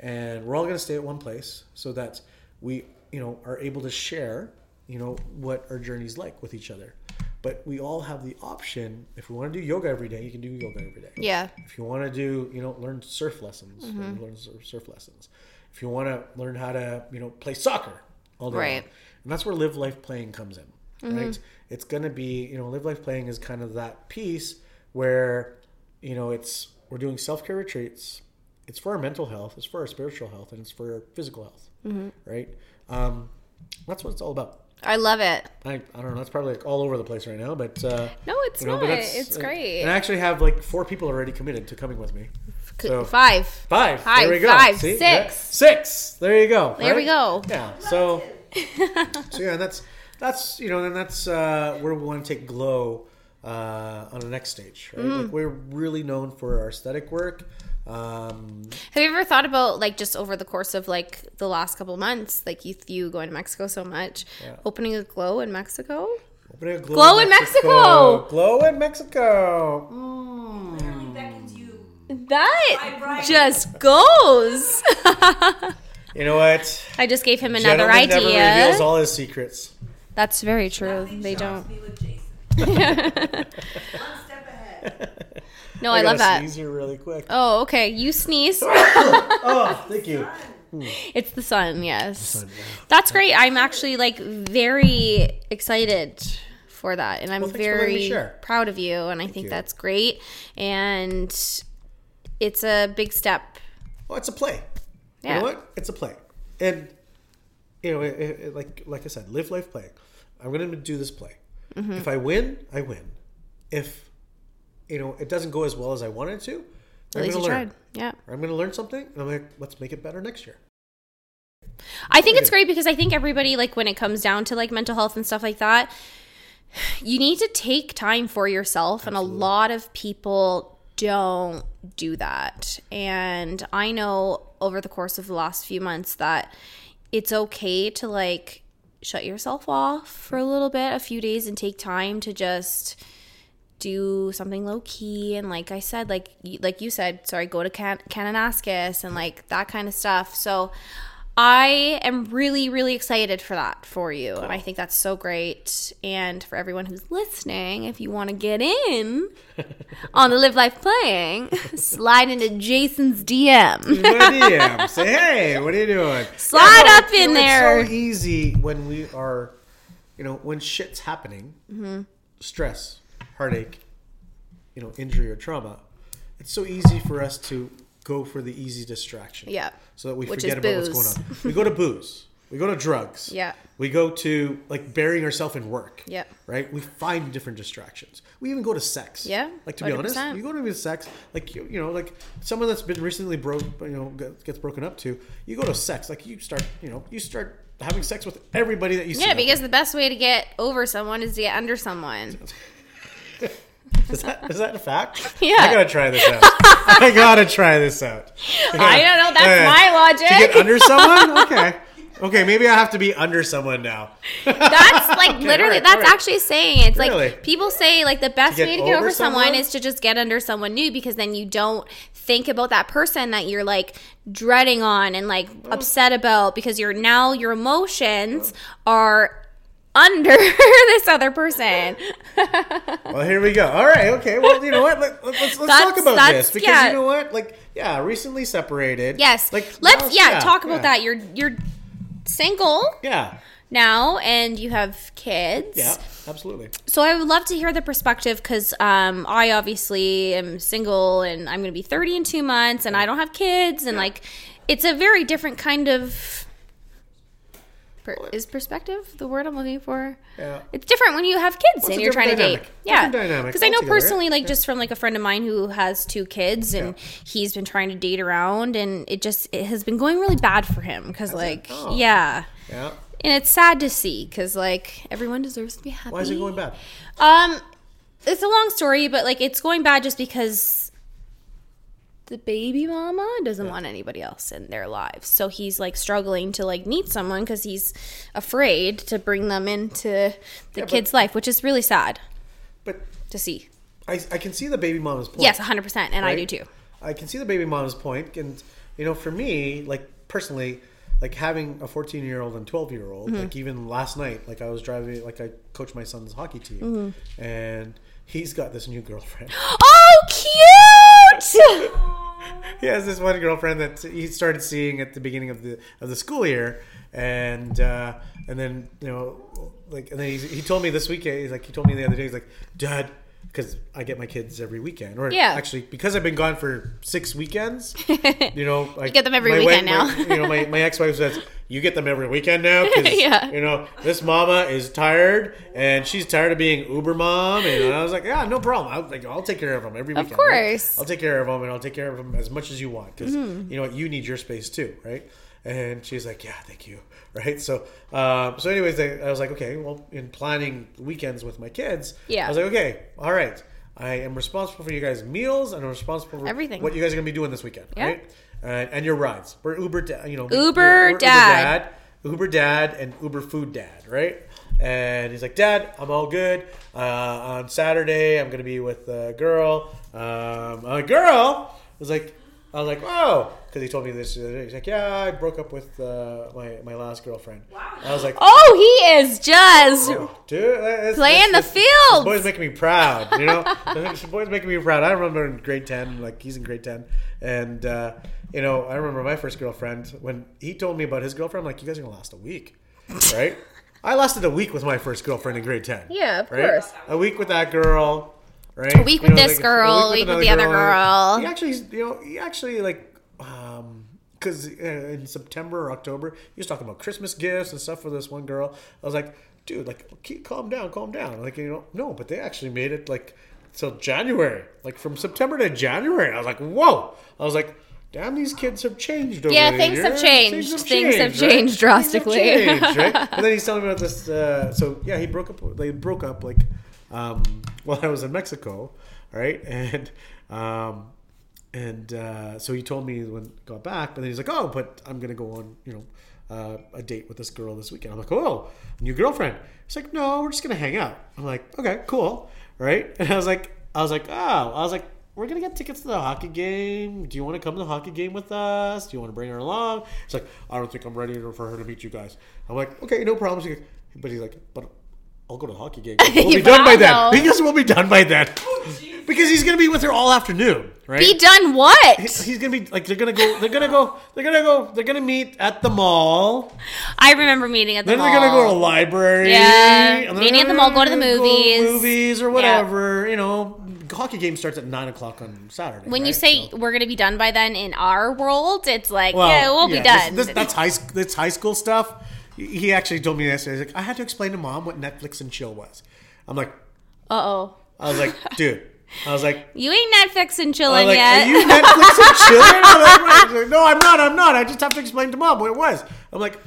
and we're all gonna stay at one place so that we you know are able to share you know what our journey's like with each other. But we all have the option. If we want to do yoga every day, you can do yoga every day. yeah If you want to do, you know, learn surf lessons, Mm-hmm. learn surf lessons. If you want to learn how to, you know, play soccer all day, Right. long. and that's where live life playing comes in, Mm-hmm. right? It's gonna be, you know, live life playing is kind of that piece where, you know, it's we're doing self care retreats. It's for our mental health, it's for our spiritual health, and it's for our physical health, Mm-hmm. right? Um, that's what it's all about. I love it. I, I don't know. That's probably like all over the place right now, but uh, No, it's you know, not. but It's uh, great. And I actually have like four people already committed to coming with me. So Five. five. Five, There we go. five, See? six. Yeah. Six. There you go. There we go. Yeah. So, so yeah, that's that's you know, then that's uh, where we want to take Glow uh, on the next stage. Right? Mm. Like we're really known for our aesthetic work. Um, Have you ever thought about like just over the course of like the last couple months, like you you going to Mexico so much, opening a glow in Mexico? opening a glow, Glow in Mexico! Glow in Mexico. Mm. Really beckons you. That Brian. just goes. You know what? I just gave him another Gentleman never reveals all his secrets. That's very true. Nothing They don't. Me with Jason. One step ahead. No, I, love that. Sneeze here really quick. Oh, okay. You sneeze. Oh, thank you. It's the sun, yes. sun, yeah. That's great. I'm actually like very excited for that. And I'm Well, thanks for letting me very share. proud of you. And I think you. that's great. And it's a big step. Well, it's a play. Yeah. You know what? It's a play, and you know, it, it, like like I said, live life playing. I'm going to do this play. Mm-hmm. If I win, I win. If you know it doesn't go as well as I wanted to, At I'm going to learn. tried. Yeah. I'm going to learn something, and I'm like, let's make it better next year. I think it's great because I think everybody like when it comes down to like mental health and stuff like that, you need to take time for yourself and a lot of people don't do that. And I know over the course of the last few months that it's okay to like shut yourself off for a little bit, a few days and take time to just do something low key and like I said like like you said sorry go to Can- Kananaskis and like that kind of stuff so I am really really excited for that for you and I think that's so great and for everyone who's listening if you want to get in on the live life playing slide into Jason's DM DM, say, hey, what are you doing? Slide Yeah, up in know, there. It's so easy when we are, you know, when shit's happening, Mm-hmm. stress, heartache, you know, injury or trauma. It's so easy for us to go for the easy distraction. Yeah. So that we Which forget about what's going on. We go to booze. We go to drugs. Yeah. We go to like burying ourselves in work. Yeah. Right. We find different distractions. We even go to sex. Yeah, Like to be honest, 100%. you go to sex. Like you, you know, like someone that's been recently broke, you know, gets broken up to. You go to sex. Like you start, you know, you start having sex with everybody that you see. yeah because the best way to get over someone is to get under someone. is that is that a fact? Yeah. I gotta try this out. I gotta try this out. I don't know that's Yeah. my logic To get under someone? Okay. Okay, maybe I have to be under someone now. That's like literally. alright, that's alright. actually saying it's Really? like people say like the best get way to get over over someone someone? is to just get under someone new because then you don't think about that person that you're like dreading on and like oh. upset about because you're now your emotions are under this other person. Well, here we go. All right, okay. Well, you know what? Let, us let's That's- talk about this because yeah. you know what? Like, yeah, recently separated. yes. Like, Let's now- yeah, talk about yeah. that. You're you're single Yeah, now and you have kids. yeah, absolutely. So I would love to hear the perspective because um, I obviously am single and I'm going to be 30 in two months and I don't have kids and like it's a very different kind of. Per, is perspective the word I'm looking for? Yeah. It's different when you have kids Well, and you're trying to date. Yeah. Because I know altogether, personally, like yeah. just from like a friend of mine who has two kids and he's been trying to date around and it just it has been going really bad for him because like Oh. yeah. Yeah. And it's sad to see because like everyone deserves to be happy. Why is it going bad? Um, it's a long story, but like it's going bad just because the baby mama doesn't want anybody else in their lives. So he's like struggling to like meet someone because he's afraid to bring them into the but- kid's life, which is really sad But to see. I, I can see the baby mama's point. Yes, 100%. And I do too. I can see the baby mama's point, and you know, for me, like personally, like having a 14 year old and 12 year old, Mm-hmm. like even last night, like I was driving, like I coach my son's hockey team, Mm-hmm. and he's got this new girlfriend. Oh, cute! he has this one girlfriend that he started seeing at the beginning of the of the school year, and uh, and then you know, like, and then he's, he told me this weekend, he's like, he told me the other day, he's like, Dad, because I get my kids every weekend, or Yeah. actually because I've been gone for six weekends, you know, like get them every my weekend wife- now. my- you know, my, my ex wife says. You get them every weekend now because Yeah. you know this mama is tired and she's tired of being Uber mom and I was like yeah no problem I'll, like, I'll take care of them every Of weekend right? course. I'll take care of them and I'll take care of them as much as you want because Mm-hmm. you know what you need your space too right and she's like yeah thank you right so um, so anyways I, I was like okay well in planning weekends with my kids Yeah. I was like okay all right I am responsible for you guys meals and I'm responsible for Everything. what you guys are gonna be doing this weekend Yeah. right uh, and your rides we're Uber da- you know Uber we're- we're dad. dad Uber dad and Uber food dad, right? And he's like, Dad, I'm all good. Uh, on Saturday, I'm gonna be with a girl. Um, a girl. I was like, I was like, oh, because he told me this. the other day. He's like, yeah, I broke up with uh, my my last girlfriend. Wow. I was like, Oh, he is just. dude, that's, Playing that's- the this- field. This boy's making me proud. You know, this boy's making me proud. I remember in grade ten, like he's in grade ten, and uh, you know, I remember my first girlfriend when he told me about his girlfriend. I'm like, you guys are gonna last a week, right? I lasted a week with my first girlfriend in grade ten. Yeah, of right? course. A week with that girl, right? A week with this girl, a week with another the other girl. He actually, you know, he actually like, um, because uh, in September or October, he was talking about Christmas gifts and stuff for this one girl. I was like, dude, like, keep, calm down, calm down. Like, you know, no, but they actually made it like till January, like from September to January. I was like, whoa. I was like. Damn, these kids have changed over Yeah, things have changed. Things have right? changed drastically. Have changed, right? And then he's telling me about this. Uh, so yeah, he broke up. They broke up like um, while I was in Mexico, right? And um, and uh, so he told me when got back, but then he's like, "Oh, but I'm gonna go on, you know, uh, a date with this girl this weekend." I'm like, "Oh, new girlfriend?" He's like, "No, we're just gonna hang out." I'm like, "Okay, cool, right?" And I was like, "I was like, oh, I was like." We're gonna get tickets to the hockey game. Do you want to come to the hockey game with us? Do you want to bring her along? He's like, I don't think I'm ready for her to meet you guys. I'm like, okay, no problem. But he's like, but I'll go to the hockey game. We'll be done by then. Wow. Because we'll be done by then. Oh, because he's gonna be with her all afternoon, right? Be done what? he's gonna be like they're gonna go they're gonna go they're gonna go they're gonna meet at the mall I remember meeting at the mall. then mall. they're gonna go to a library Yeah, and then meeting at the mall, go to the gonna movies. movies or whatever you know hockey game starts at nine o'clock on saturday when you right? say So- we're gonna be done by then in our world, it's like well, yeah, we'll be this- done. this- that's high sc- that's high school stuff he actually told me yesterday he's like i had to explain to mom what netflix and chill was i'm like uh oh, i was like dude i was like you ain't Netflix and I chilling was like, yet. Are you Netflix and chilling? I'm like, "What?" He's like, no, I'm not. I'm not. I just have to explain to mom what it was. I'm like,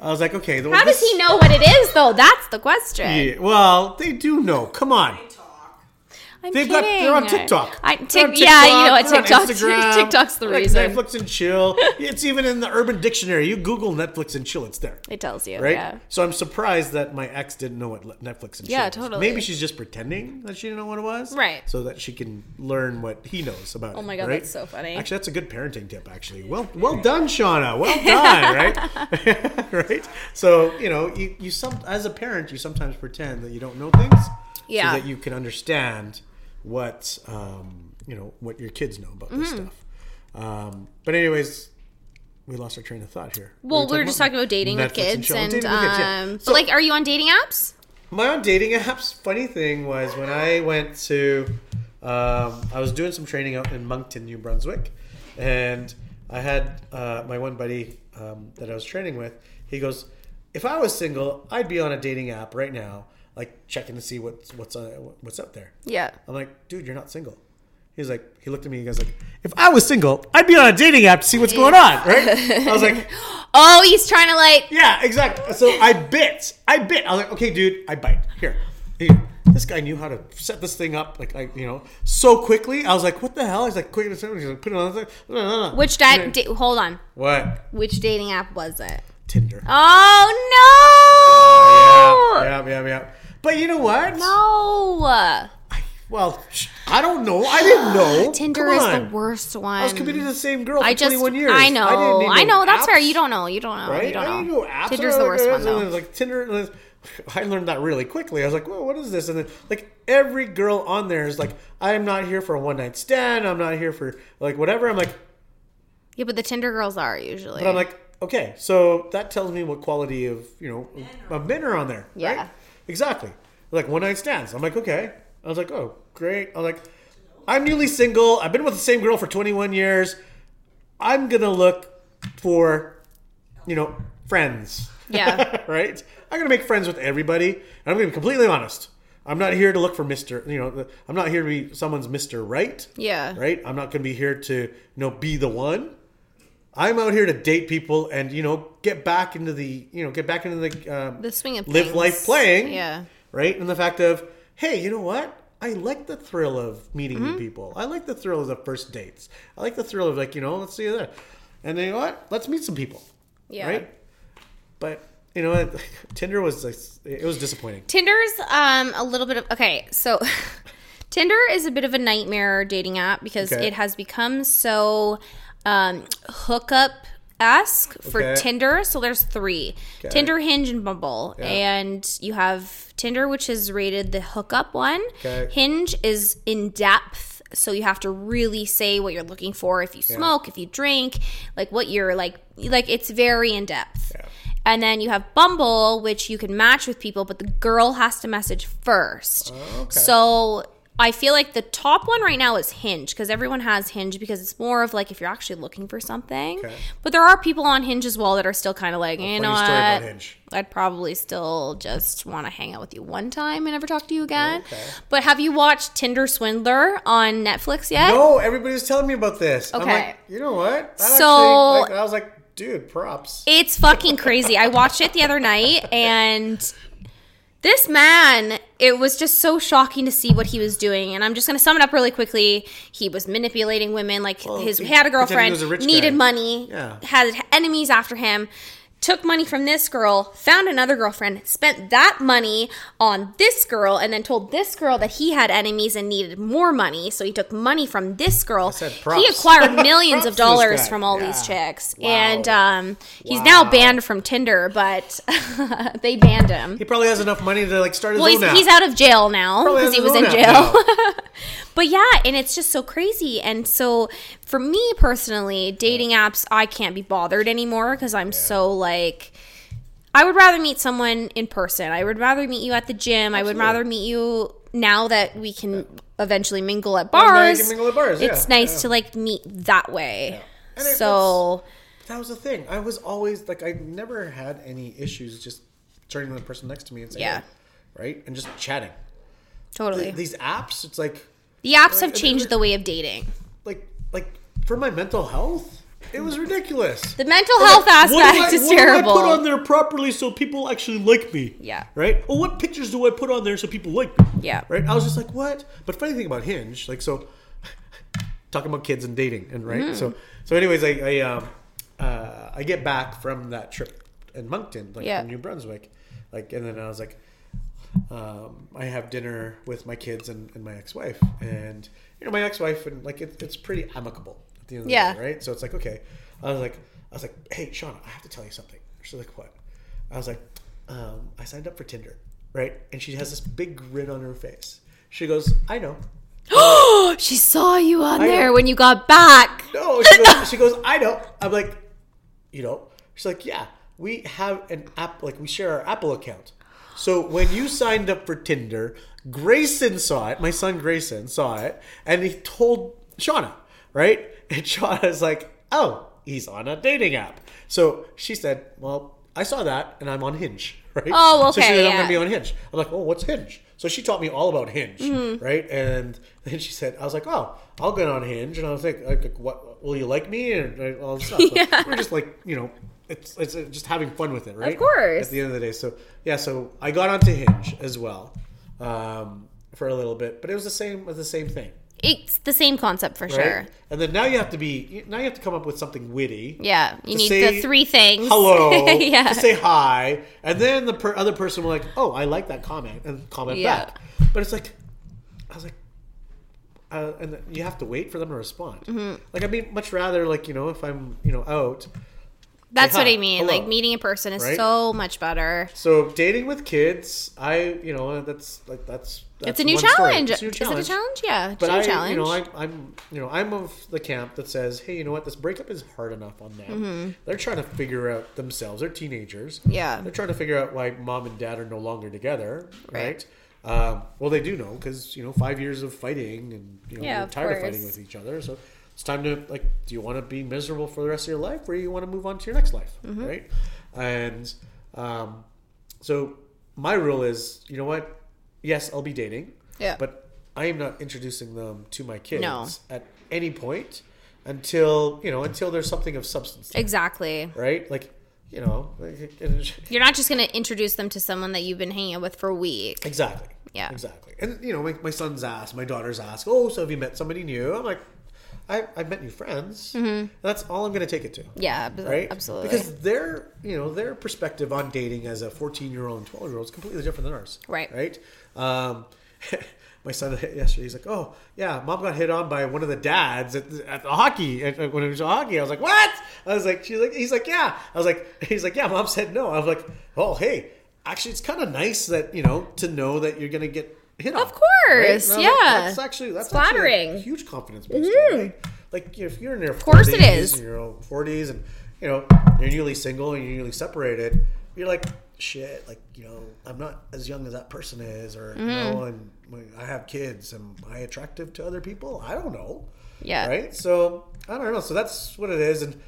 I was like, okay. The, How does he know what it is though? That's the question. Yeah, well, they do know. Come on. I'm They've got they're on kidding. TikTok. I- They're on yeah, you know what, they're TikTok's- the Like reason. Netflix and chill. It's even in the Urban Dictionary. You Google Netflix and chill, it's there. It tells you, Right? yeah. So I'm surprised that my ex didn't know what Netflix and chill Yeah, was. totally. Maybe she's just pretending that she didn't know what it was. Right. So that she can learn what he knows about. Oh my God, right? that's so funny. Actually, that's a good parenting tip, actually. Well well done, Shauna. Well done, right? right? So, you know, you, you some as a parent, you sometimes pretend that you don't know things Yeah. so that you can understand what um, you know, what your kids know about this Mm-hmm. stuff. Um, but anyways, we lost our train of thought here. Well, were we were just talking about dating with kids chill. and, with kids, yeah. um, So- but like, are you on dating apps? my own dating apps. Funny thing was when I went to, um, I was doing some training out in Moncton, New Brunswick, and I had uh, my one buddy um, that I was training with. He goes, "If I was single, I'd be on a dating app right now, like checking to see what's what's uh, what's out there." Yeah. I'm like, "Dude, you're not single." He's like, he looked at me. And he goes like, "If I was single, I'd be on a dating app to see what's going on." Right? I was like. Oh, he's trying to like. Yeah, exactly. So I bit. I bit. I was like, okay, dude, I bite. Here. Here. This guy knew how to set this thing up, like, like you know, so quickly. I was like, what the hell? He's like, quick, he's like, put it on. No, no, no. Which di- da- hold on. What? Which dating app was it? Tinder. Oh no! Yeah, yeah, yeah, yeah. But you know what? No. Well, I don't know. I didn't know. Tinder is the worst one. I was committed to the same girl for I just, 21 years. I know, I, no know. That's fair. You don't know. You don't know. Right? You don't I know. know apps. Tinder's the worst one and though. Like Tinder, I learned that really quickly. I was like, well, what is this? And then like every girl on there is like, I am not here for a one night stand. I'm not here for like whatever. I'm like, Yeah, but the Tinder girls are usually. but I'm like, okay, so that tells me what quality of you know of men are on there. Yeah. Right? Exactly. Like one night stands. I'm like, okay. I was like, oh, great. I'm like, I'm newly single. I've been with the same girl for 21 years. I'm gonna look for, you know, friends. Yeah. right. I'm gonna make friends with everybody. And I'm gonna be completely honest. I'm not here to look for Mister. You know, I'm not here to be someone's Mister Right. Yeah. Right. I'm not gonna be here to you know be the one. I'm out here to date people and you know get back into the you know get back into the um, the swing of live things. life playing. Yeah. Right. And the fact of hey, you know what? I like the thrill of meeting Mm-hmm. new people. I like the thrill of the first dates. I like the thrill of like you know let's see that. And then you know what? Let's meet some people. Yeah. Right. But you know what? Tinder was like, it was disappointing. Tinder's um a little bit of okay, so Tinder is a bit of a nightmare dating app because Okay. it has become so um hookup ask for Okay. Tinder. So there's three. Tinder, Hinge, and Bumble. Yeah. And you have Tinder, which is rated the hookup one. Okay. Hinge is in depth. So you have to really say what you're looking for if you smoke, if you drink, like what you're like like it's very in depth. Yeah. And then you have Bumble, which you can match with people, but the girl has to message first. Oh, So I feel like the top one right now is Hinge because everyone has Hinge because it's more of like if you're actually looking for something. Okay. But there are people on Hinge as well that are still kind of like, you know Funny story about what? I'd probably still just want to hang out with you one time and never talk to you again. But have you watched Tinder Swindler on Netflix yet? No, everybody was telling me about this. I'm Okay. like, you know what? That So- actually, like, I was like, dude, props. It's fucking crazy. I watched it the other night and this man, it was just so shocking to see what he was doing. And I'm just going to sum it up really quickly. He was manipulating women. Like his he had a girlfriend, a needed guy. money, Yeah. had enemies after him. Took money from this girl, found another girlfriend, spent that money on this girl, and then told this girl that he had enemies and needed more money. So he took money from this girl. He acquired millions of dollars from all these chicks. Wow. And um, he's now banned from Tinder, but they banned him. He probably has enough money to like start his Well, own he's, he's out of jail now because he was in jail. but yeah, and it's just so crazy. And so for me personally, dating apps, I can't be bothered anymore because I'm so like. I would rather meet someone in person. I would rather meet you at the gym. I would rather meet you now that we can eventually mingle at bars. can mingle at bars, It's yeah, nice yeah. to like meet that way. And So That was the thing. I was always like, I never had any issues just turning to the person next to me and saying, Yeah. right, and just chatting. totally, These apps, it's like, the apps have changed the way of dating. like, like for my mental health, It was ridiculous. The mental health do aspect I- is what do terrible. I put on there properly so people actually like me? Yeah. Right? Well, what pictures do I put on there so people like me? Yeah. Right? I was just like, what? But funny thing about Hinge, like, so talking about kids and dating, and right? Mm-hmm. So, so anyways, I, I, um, uh, I get back from that trip in Moncton, like Yeah. from New Brunswick, like, and then I was like, um, I have dinner with my kids and, and my ex-wife, and you know, my ex-wife, and like, it, it's pretty amicable at the end of the Yeah. day, right? So it's like, okay, I was like, I was like, hey, Sean, I have to tell you something. She's like, what? I was like, um, I signed up for Tinder, right? And she has this big grin on her face. She goes, I know. Oh, she saw you on I there know. when you got back. No, she goes, she goes, I know. I'm like, you know? She's like, yeah, we have an app, like we share our Apple account. So when you signed up for Tinder, Grayson saw it, my son Grayson saw it, and he told Shauna, right? And Shauna's like, oh, he's on a dating app. So she said, well, I saw that and I'm on Hinge, right? Oh, okay. So she said, I'm yeah. going to be on Hinge. I'm like, oh, what's Hinge? So she taught me all about Hinge, Mm-hmm. right? And then she said, I was like, oh, I'll get on Hinge. And I was like, like what, will you like me? And all this stuff. So Yeah. We're just like, you know, it's, it's just having fun with it, right? Of course. At the end of the day. So, yeah, so I got onto Hinge as well um, for a little bit, but it was the same, the same thing. It's the same concept for Right? sure. And then now you have to be, now you have to come up with something witty. Yeah, you need the three things. Hello. yeah. To say hi, and then the per- other person will like, "Oh, I like that comment," and comment Yeah. back. But it's like, I was like, uh, and you have to wait for them to respond. Mm-hmm. Like I'd be much rather like you know if I'm you know out. That's what I mean. hello. Like meeting in person is Right? so much better. So dating with kids, I you know that's like that's, that's It's a new challenge. It's a new Is it a challenge? Yeah, it's But a new I, challenge. you know, I, I'm, you know, I'm of the camp that says, hey, you know what, this breakup is hard enough on them. They're trying to figure out themselves. They're teenagers. Mm-hmm. Yeah. They're trying to figure out why mom and dad are no longer together, Right. right? Um, well, they do know because you know five years of fighting and you know Yeah, you're of tired of fighting with each other. So it's time to like, do you want to be miserable for the rest of your life, or you want to move on to your next life, Mm-hmm. right? And um, so my rule is, you know what? Yes, I'll be dating. Yeah. But I am not introducing them to my kids No. at any point until you know until there's something of substance, there, exactly. right? Like you know, You're not just going to introduce them to someone that you've been hanging out with for a week. exactly. Yeah. Exactly. And you know, my, my son's asked, my daughter's asked, oh, so have you met somebody new? I'm like, I I've met new friends. Mm-hmm. That's all I'm going to take it to. Yeah, right? absolutely. Because their, you know, their perspective on dating as a 14 year old and 12 year old is completely different than ours. Right. Right. Um, my son yesterday, he's like, "Oh, yeah, mom got hit on by one of the dads at the, at the hockey at, when it was hockey." I was like, "What?" I was like, "She's like, he's like, yeah." I was like, "He's like, yeah." Mom said no. I was like, "Oh, hey, actually, it's kind of nice that you know to know that you're gonna get hit on." Of course, that- yeah. That's actually that's actually flattering. Mm-hmm. huge confidence booster, right? Like if you're in your course 40s, is. your own 40s, and you know you're newly single and you're newly separated, you're like, shit, like you know, I'm not as young as that person is, or you know, Mm-hmm. and I have kids. Am I attractive to other people? I don't know. Yeah. Right. So I don't know. So that's what it is, and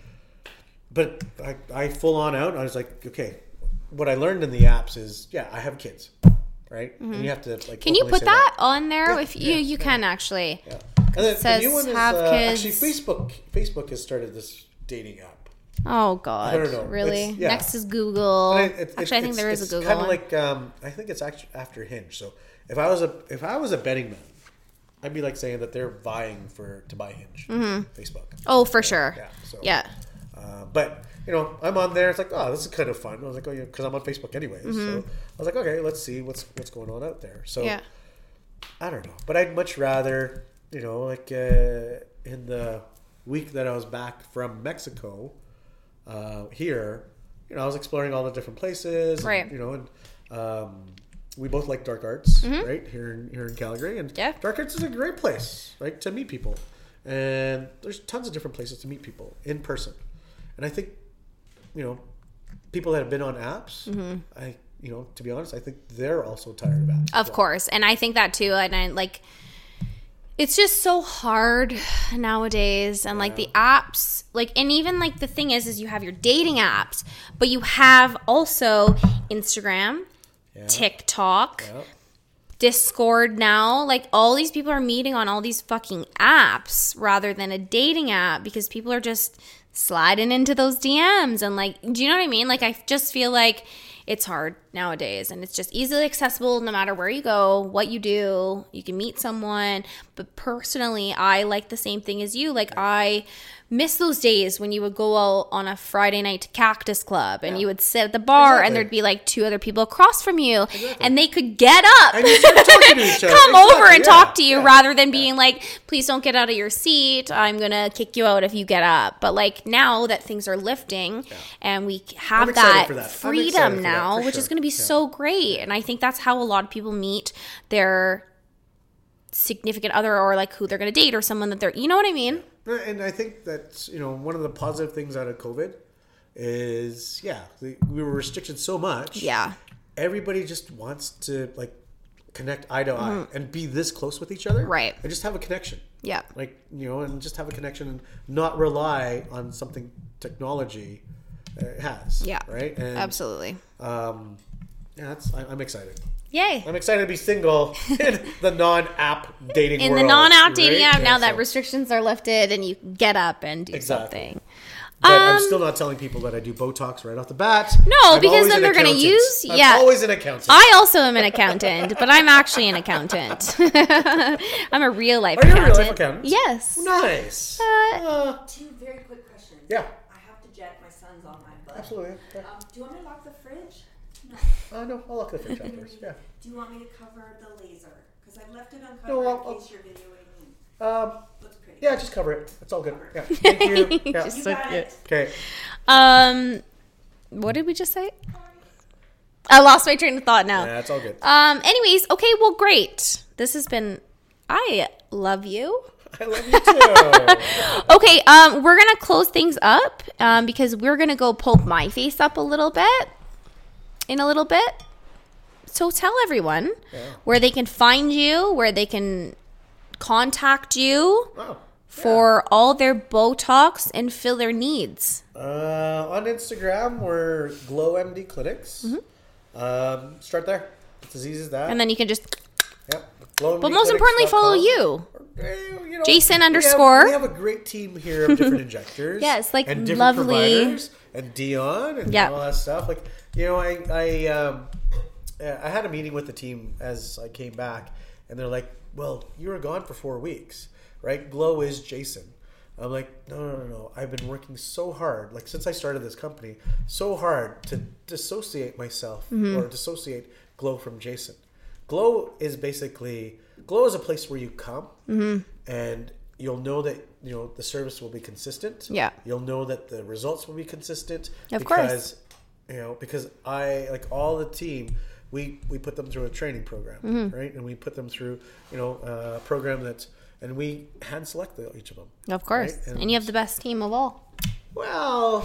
but I, I full on out. I was like, okay, what I learned in the apps is, yeah, I have kids, right? And you have to like. Mm-hmm. Can you put say that on there? Yeah, if you yeah, you yeah. can actually. Yeah. And then says the new one is have uh, kids. actually Facebook. Facebook has started this dating app. Oh God, I don't know. really? Yeah. Next is Google. And it- it- actually, I think it's- there is a it's Google Kind of like um, I think it's actually after Hinge. So if I was a if I was a betting man, I'd be like saying that they're vying for to buy Hinge. Facebook. oh, for sure. Yeah, so- yeah. Uh, but you know, I'm on there. It's like, oh, this is kind of fun. I was like, oh yeah, because I'm on Facebook anyways. So I was like, okay, let's see what's what's going on out there. So Mm-hmm. Yeah. I don't know, but I'd much rather, you know, like uh, in the week that I was back from Mexico, uh, here, you know, I was exploring all the different places, and, Right. you know, and um, we both like dark arts, right here in here in Calgary, and Mm-hmm. Yeah. dark arts is a great place, right, to meet people, and there's tons of different places to meet people in person, and I think, you know, people that have been on apps, Mm-hmm. I. You know, to be honest, I think they're also tired of apps. Of course. And I think that too. And I like it's just so hard nowadays and like the apps like and even like the thing is is you have your dating apps but you have also instagram tiktok Yeah. discord now like all these people are meeting on all these fucking apps rather than a dating app because people are just sliding into those DMs and like, do you know what I mean? Like, I just feel like it's hard nowadays and it's just easily accessible no matter where you go, what you do. You can meet someone. But personally, I like the same thing as you. Like, I miss those days when you would go out on a Friday night to Cactus Club and you would sit at the bar Exactly. and there'd be like two other people across from you and they could get up And you to each other. come over and Exactly, talk to you yeah. rather than being like, please don't get out of your seat. I'm going to kick you out if you get up. But like now that things are lifting and we have that, that. Freedom now, which is going to be Yeah. so great. And I think that's how a lot of people meet their significant other or like who they're going to date or someone that they're, you know what I mean? And I think that you know one of the positive things out of COVID is yeah we were restricted so much. Yeah. everybody just wants to like connect eye to eye and be this close with each other, Mm-hmm. Right. And just have a connection. Yeah. like you know, and just have a connection and not rely on something technology uh, has. Yeah. right. And, Absolutely. Um, yeah, that's I, I'm excited. Yay. I'm excited to be single in the non-app dating in the non-app dating right? app now Yeah, that restrictions are lifted and you get up and do Exactly. something. But I'm Um, still not telling people that I do Botox right off the bat. No, I'm because then they're gonna accountant. use- I'm yeah. always an accountant. I also am an accountant, but I'm actually an accountant. I'm a real life Are you a accountant. real life accountant? Yes. nice. Uh, Uh, Two very quick questions. Yeah. I have to jet. My son's on my butt. absolutely. Yeah. Um, do you want me to lock the fridge? No. Uh, no, I'll look at the fridge afterwards. Yeah. Do you want me to cover the laser? Because I've left it uncovered No, I'll- in case you're videoing me. Um, Looks pretty. yeah, just cover it. It's all good. Yeah. Thank you. Yeah. Just You so got cute. it. Okay. Um, what did we just say? I lost my train of thought now. Yeah, it's all good. Um. Anyways, okay. Well, great. This has been. I love you. I love you too. Okay. Um. We're gonna close things up. Um. Because we're gonna go poke my face up a little bit. In a little bit. So tell everyone where they can find you, where they can contact you wow. for all their Botox and fill their needs. Uh, on Instagram, we're Glow MD Clinics. Um, start there. It's as easy as that. Mm-hmm. And then you can just. Yep. Glow But most importantly, follow you. you know, Jason we have- underscore. We have, a great team here of different injectors. Yes, like and different lovely- providers and Dion and Yep. all that stuff. Like you know, I I um, uh, I had a meeting with the team as I came back, and they're like, "Well, you were gone for four weeks, right? Glow is Jason." I'm like, no, no, no, no. I've been working so hard, like since I started this company, so hard to dissociate myself Mm-hmm. or dissociate Glow from Jason. Glow is basically Glow is a place where you come Mm-hmm. and you'll know that you know the service will be consistent. Yeah. You'll know that the results will be consistent. Of course. Because, You know, because I like all the team, we we put them through a training program, Mm-hmm. right? And we put them through you know a program that, and we hand select each of them. Of course. Right, And, you have the best team of all. Well,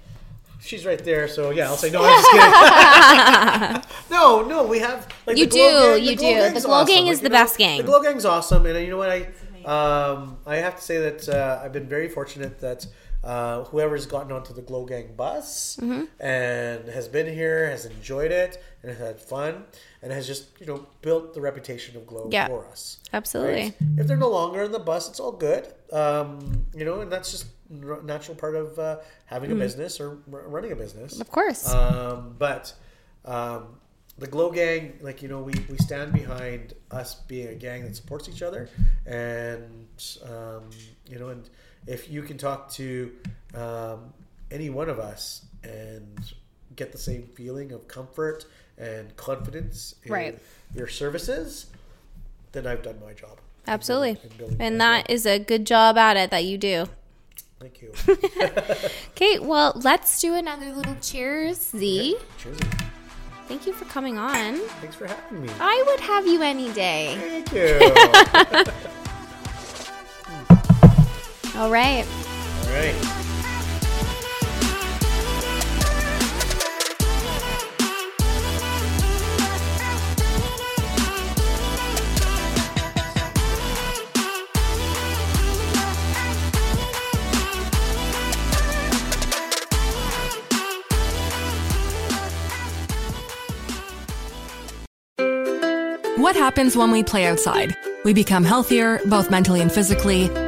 she's right there, so yeah, I'll say no. I'm just kidding. no, no, we have like You the Glow do, Gang- you the Glow do. Gang's The Glow Gang is you the best gang. The Glow Gang's awesome, and you know what? I um, I have to say that uh, I've been very fortunate that. Uh, whoever's gotten onto the Glow Gang bus Mm-hmm. and has been here, has enjoyed it, and has had fun, and has just you know built the reputation of Glow Yeah. for us. Absolutely. Right? If they're no longer in the bus, it's all good. Um, you know, and that's just a natural part of uh, having a business or r- running a business. Mm. Of course. Um, but um, the Glow Gang, like you know, we, we stand behind us being a gang that supports each other, and um, you know, and if you can talk to um, any one of us and get the same feeling of comfort and confidence in Right. your services, then I've done my job. Absolutely. in building And that is a good job at it that you do. Thank you. Okay, well, let's do another little cheers, Z. Cheers. Thank you for coming on. Thanks for having me. I would have you any day. Thank you. All right. All right. What happens when we play outside? We become healthier, both mentally and physically.